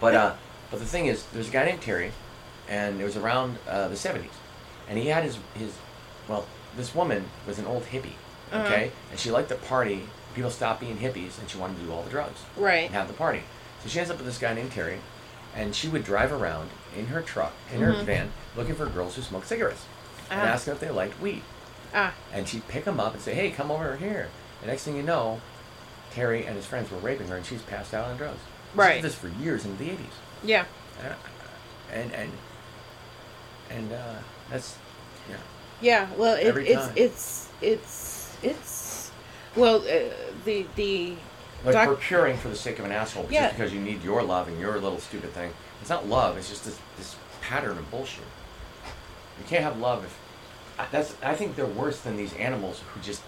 But uh, but the thing is, there's a guy named Terry, and it was around uh, the '70s, and he had his his well, this woman was an old hippie, Uh-huh. okay, and she liked to party. People stopped being hippies, and she wanted to do all the drugs Right. and have the party. So she ends up with this guy named Terry, and she would drive around in her truck, in her Mhm. van, looking for girls who smoke cigarettes, and Ah. ask them if they liked weed. Ah. And she'd pick them up and say, "Hey, come over here." And next thing you know, Terry and his friends were raping her, and she's passed out on drugs. She Right. did this for years in the '80s, Yeah. and and and uh, that's yeah. Yeah. Well, it, it's it's it's it's well uh, the the Like Doc- procuring for the sake of an asshole, Yeah. just because you need your love and your little stupid thing. It's not love. It's just this this pattern of bullshit. You can't have love if I- that's. I think they're worse than these animals who just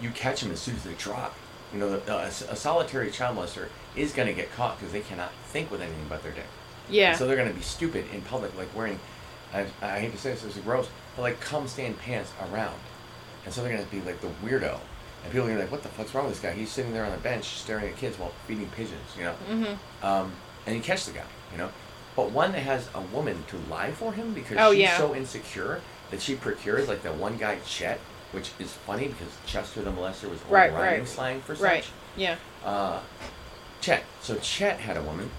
you catch them as soon as they drop. You know, the, a, a solitary child molester is going to get caught because they cannot think with anything but their dick. yeah And so they're going to be stupid in public, like wearing. I, I hate to say this, this is gross, but like cum stained pants around, and so they're going to be like the weirdo, and people are going to be like, "What the fuck's wrong with this guy? He's sitting there on the bench staring at kids while feeding pigeons," you know. mm-hmm. Um, and you catch the guy, you know. But one that has a woman to lie for him because Oh, she's yeah. so insecure that she procures like that one guy Chet, which is funny because Chester the molester was old Right, rhyming right. slang for such. right yeah Uh, Chet. So Chet had a woman,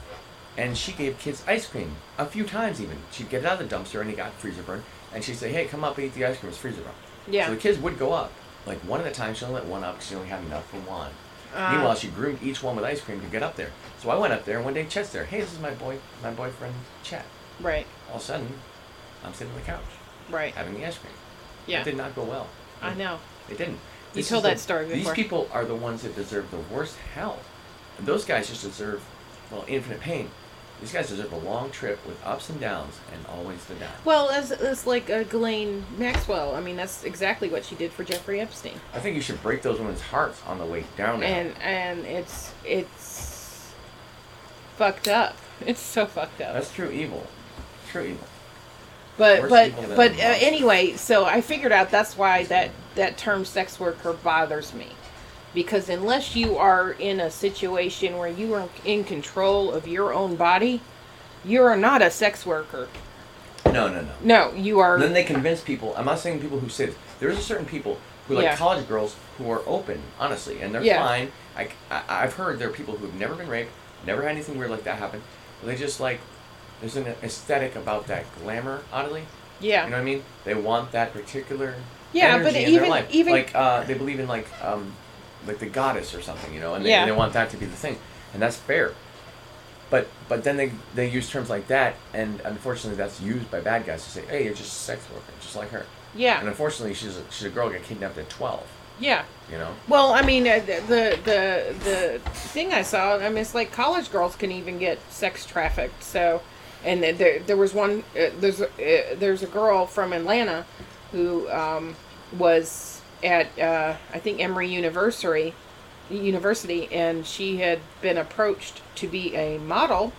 and she gave kids ice cream a few times even. She'd get it out of the dumpster and it got freezer burn, and she'd say, "Hey, come up and eat the ice cream. It's freezer burn." yeah So the kids would go up. Like one at a time, she only let one up because she only had enough for one. Uh, Meanwhile, she groomed each one with ice cream to get up there. So I went up there, and one day Chet's there. Hey, this is my boy, my boyfriend Chet. right All of a sudden, I'm sitting on the couch right having the ice cream. yeah It did not go well. I know It didn't. You This told that story before. These people are the ones that deserve the worst hell. And those guys just deserve, well, infinite pain. These guys deserve a long trip with ups and downs and always the down. well as it's like uh, Ghislaine Maxwell I mean that's exactly what she did for Jeffrey Epstein I think you should break those women's hearts on the way down. now. and and it's it's fucked up it's so fucked up That's true evil. True evil. But Worse but but uh, anyway, so I figured out that's why that that term sex worker bothers me, because unless you are in a situation where you are in control of your own body, you are not a sex worker. No, no, no. No, you are. then they convince people. I'm not saying people who say this. There's a certain people who like Yeah. college girls who are open, honestly, and they're Yeah. fine. I, I, have heard there are people who've never been raped, never had anything weird like that happen. But they just like, there's an aesthetic about that glamour, oddly. yeah, You know what I mean? They want that particular Yeah, but in even- their life. even- like uh, they believe in like um, like the goddess or something, you know, and they, Yeah. they want that to be the thing, and that's fair. But but then they they use terms like that, and unfortunately that's used by bad guys to say, hey, you're just a sex worker, just like her. Yeah. And unfortunately, she's a, she's a girl got kidnapped at twelve. yeah. You know. Well, I mean, uh, the the the thing I saw, I mean, it's like college girls can even get sex trafficked. So, and there there was one, uh, there's a, uh, there's a girl from Atlanta who um, was at uh, I think Emory University, University, and she had been approached to be a model,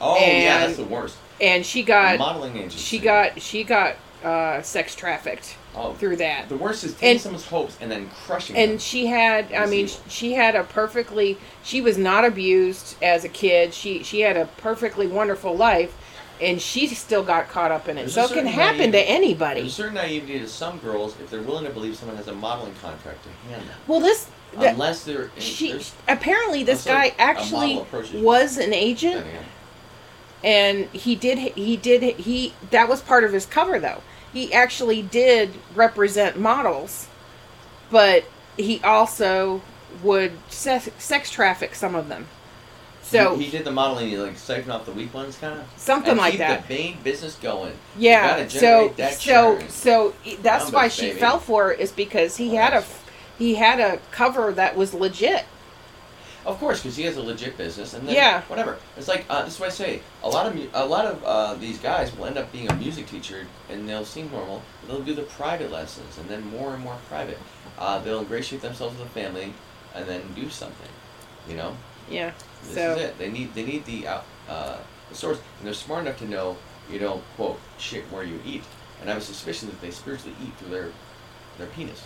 Oh yeah, that's the worst. and she got Modeling agency. she got she got uh, sex trafficked oh, through that. the worst is taking And- someone's hopes and then crushing them. and she had i mean she had a perfectly she was not abused as a kid she she had a perfectly wonderful life and she still got caught up in it. There's so it can happen to anybody. There's a certain naivety to some girls if they're willing to believe someone has a modeling contract to hand them. well this the, Unless they're she apparently this guy actually model approaches you. was an agent and he did he did he that was part of his cover though. He actually did represent models but he also would sex, sex traffic some of them so he, he did the modeling, he like siphon off the weak ones, kind of something like keep that the main business going. yeah so that so so that's why she baby. fell for it is because he had a he had a cover that was legit Of course, because he has a legit business, and then Yeah. whatever. It's like uh, this is what I say. A lot of a lot of uh, these guys will end up being a music teacher, and they'll seem normal. They'll do the private lessons, and then more and more private. Uh, they'll ingratiate themselves with the family, and then do something. You know, Yeah. This so is it. They need they need the out, uh, the source, and they're smart enough to know you don't quote shit where you eat. And I have a suspicion that they spiritually eat through their their penis,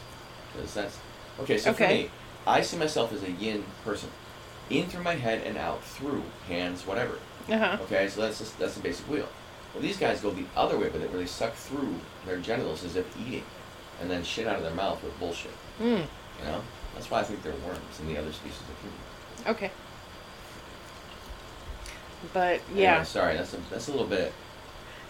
because that's okay. So for me, I see myself as a yin person, in through my head and out through hands, whatever. uh huh. Okay, so that's just, that's the basic wheel. Well, these guys go the other way with it, where they suck through their genitals as if eating, and then shit out of their mouth with bullshit. Mm. You know, that's why I think they're worms and the other species of human. Okay. But Anyway, yeah, sorry, that's a, that's a little bit.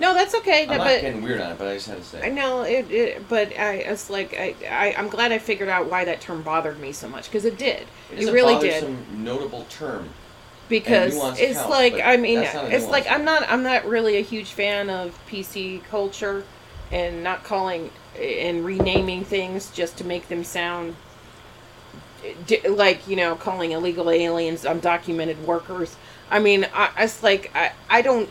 no, that's okay. I'm that- not but getting weird on it, but I just had to say. I know it, it. But I, it's like I, I, I'm glad I figured out why that term bothered me so much because it did. It It, really did. notable term. because it's counts, like I mean that's not a it's like I'm not I'm not really a huge fan of PC culture and not calling and renaming things just to make them sound like you know calling illegal aliens undocumented workers. I mean I it's like I I don't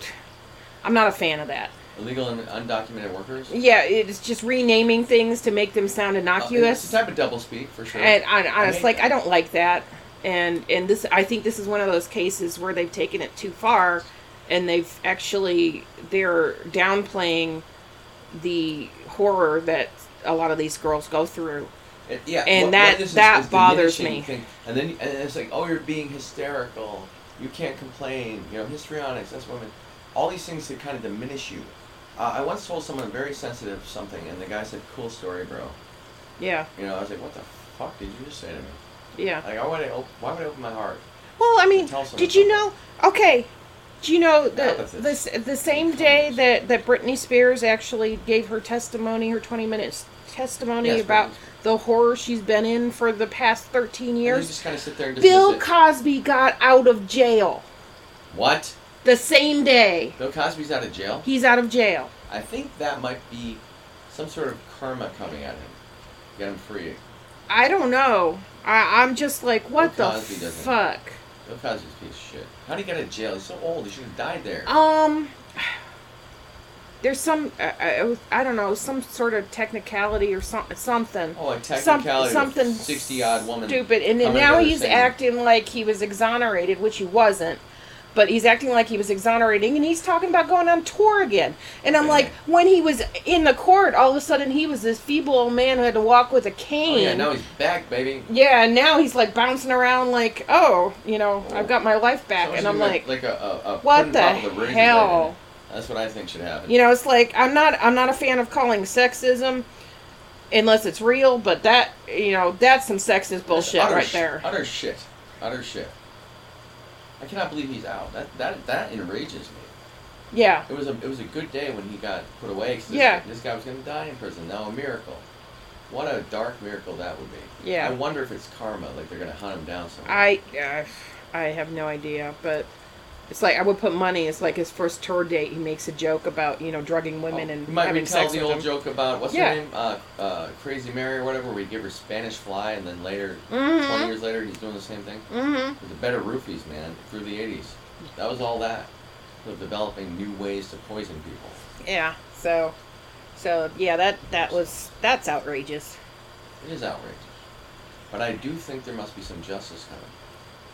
I'm not a fan of that. Illegal and undocumented workers. Yeah, it's just renaming things to make them sound Uh, innocuous. it's a type of double speak for sure. And I, it's like that. I don't like that, and and this I think this is one of those cases where they've taken it too far, and they've actually they're downplaying the horror that a lot of these girls go through. It- yeah, And what- that- what this is- that is bothers me. thing. And then and it's like, oh, you're being hysterical. You can't complain. You know, histrionics. That's women. All these things that kind of diminish you. Uh, I once told someone very sensitive something, and the guy said, "Cool story, bro." Yeah, You know, I was like, "What the fuck did you just say to me?" yeah. Like, why would I? Op- why would I open my heart? Well, I mean, did you know? Okay, do you know that Apathy. this the same day that that Britney Spears actually gave her testimony, her twenty minutes testimony Yes, about the horror she's been in for the past thirteen And you years? just kind of sit there and Bill it. Cosby got out of jail what? the same day. Bill Cosby's out of jail. He's out of jail. I think that might be some sort of karma coming at him. Get him free. I don't know. I, I'm just like, what Bill the fuck? Bill Cosby's piece of shit. How did he get out of jail? He's so old. He should have died there. Um, there's some, uh, uh, I don't know, some sort of technicality or some, something. Oh, like Some- technicality. something sixty odd woman. Stupid. And then now he's saying- acting like he was exonerated, which he wasn't. But he's acting like he was exonerating, and he's talking about going on tour again. And I'm Yeah. like, when he was in the court, all of a sudden he was this feeble old man who had to walk with a Oh cane. yeah, now he's back, baby. Yeah, and now he's like bouncing around like, oh, you know, I've got my life back, and I'm be like, like a, a, a what the the hell? That's what I think should happen. You know, it's like I'm not I'm not a fan of calling sexism unless it's real, but that you know that's some sexist bullshit utter right sh- there. Utter shit. Utter shit. I cannot believe he's out. That that that enrages me. Yeah, It was a it was a good day when he got put away. 'cause this, Yeah. This guy was going to die in prison. Now a miracle. What a dark miracle that would be. Yeah. I wonder if it's karma. Like they're going to hunt him down somewhere. I uh, I have no idea, but it's like I would put money. It's like his first tour date. He makes a joke about you know drugging women Oh, and you might having retell sex the with old them. joke about what's Yeah. her name, uh, uh, Crazy Mary or whatever, We give her Spanish fly, and then later, Mhm. twenty years later, he's doing the same thing. Mm-hmm. With the better roofies, man, through the '80s. That was all that. Of developing new ways to poison people. Yeah. So, so yeah, that that was that's outrageous. It is outrageous. But I do think there must be some justice coming.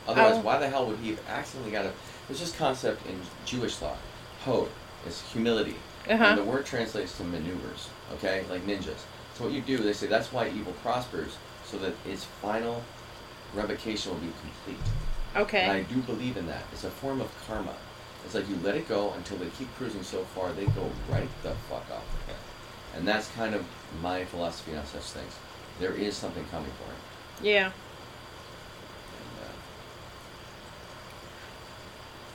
Otherwise, Oh. why the hell would he have accidentally got a? There's this concept in Jewish thought. Hod is humility. Uh huh. And the word translates to maneuvers, okay, like ninjas. So what you do, they say that's why evil prospers, so that its final revocation will be complete. And Okay. I do believe in that. It's a form of karma. It's like you let it go until they keep cruising so far, they go right the fuck off the cliff. And that's kind of my philosophy on such things. There is something coming for it. Yeah. And, uh,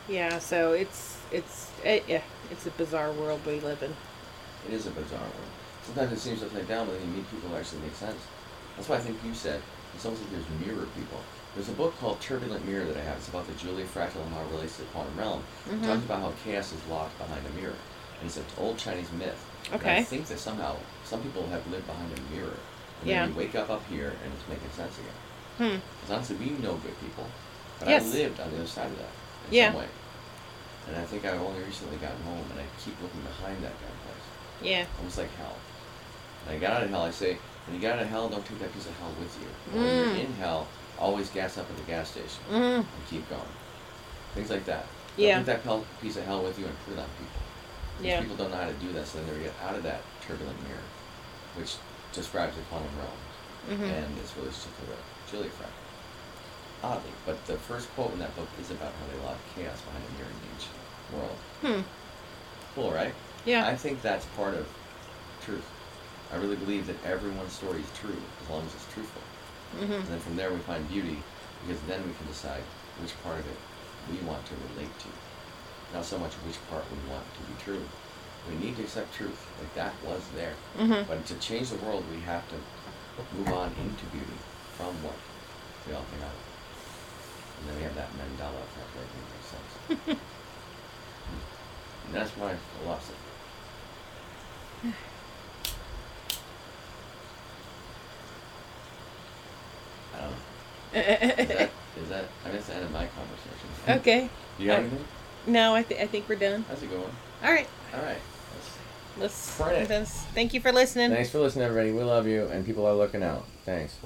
Yeah. So it's it's it, yeah it's a bizarre world we live in. It is a bizarre world. Sometimes it seems upside down, but then you meet people who actually make sense. That's why I think you said it's almost like there's mirror people. There's a book called Turbulent Mirror that I have. It's about the Julia fractal and how it relates to the quantum realm. It Mhm. talks about how chaos is locked behind a mirror. And it's an old Chinese myth. And I think that somehow some people have lived behind a mirror. And Yeah. then you wake up up here and it's making sense again. Hmm. Because honestly, we know good people. But Yes. I lived on the other side of that Yeah. some way. And I think I've only recently gotten home, and I keep looking behind that damn place, Yeah. almost like hell. And I got out of hell. I say, when you get out of hell, don't take that piece of hell with you. When you're Mm. in hell, always gas up at the gas station Mm. and keep going. Things like that. Yeah. Don't take that piece of hell with you and put it on people. Because Yeah. People don't know how to do that, so they get out of that turbulent mirror, which describes the quantum realm Mhm. and its to the Chile effect. Oddly, but the first quote in that book is about how they love chaos behind a mirror image world. Hmm. Cool, right? Yeah. I think that's part of truth. I really believe that everyone's story is true as long as it's truthful. Mhm. And then from there we find beauty because then we can decide which part of it we want to relate to. Not so much which part we want to be true. We need to accept truth. Like that was there. Mhm. But to change the world we have to move on into beauty from what we all came out of. And then we have that mandala effect where everything makes sense. and that's my philosophy. I don't know. Is that, is that, I mean, that's the end of my conversation. okay. You got Uh, anything? No, I, th- I think we're done. That's a good one. All right. All right. Let's Let's. Let's- Thank you for listening. Thanks for listening, everybody. We love you, and people are looking out. Thanks.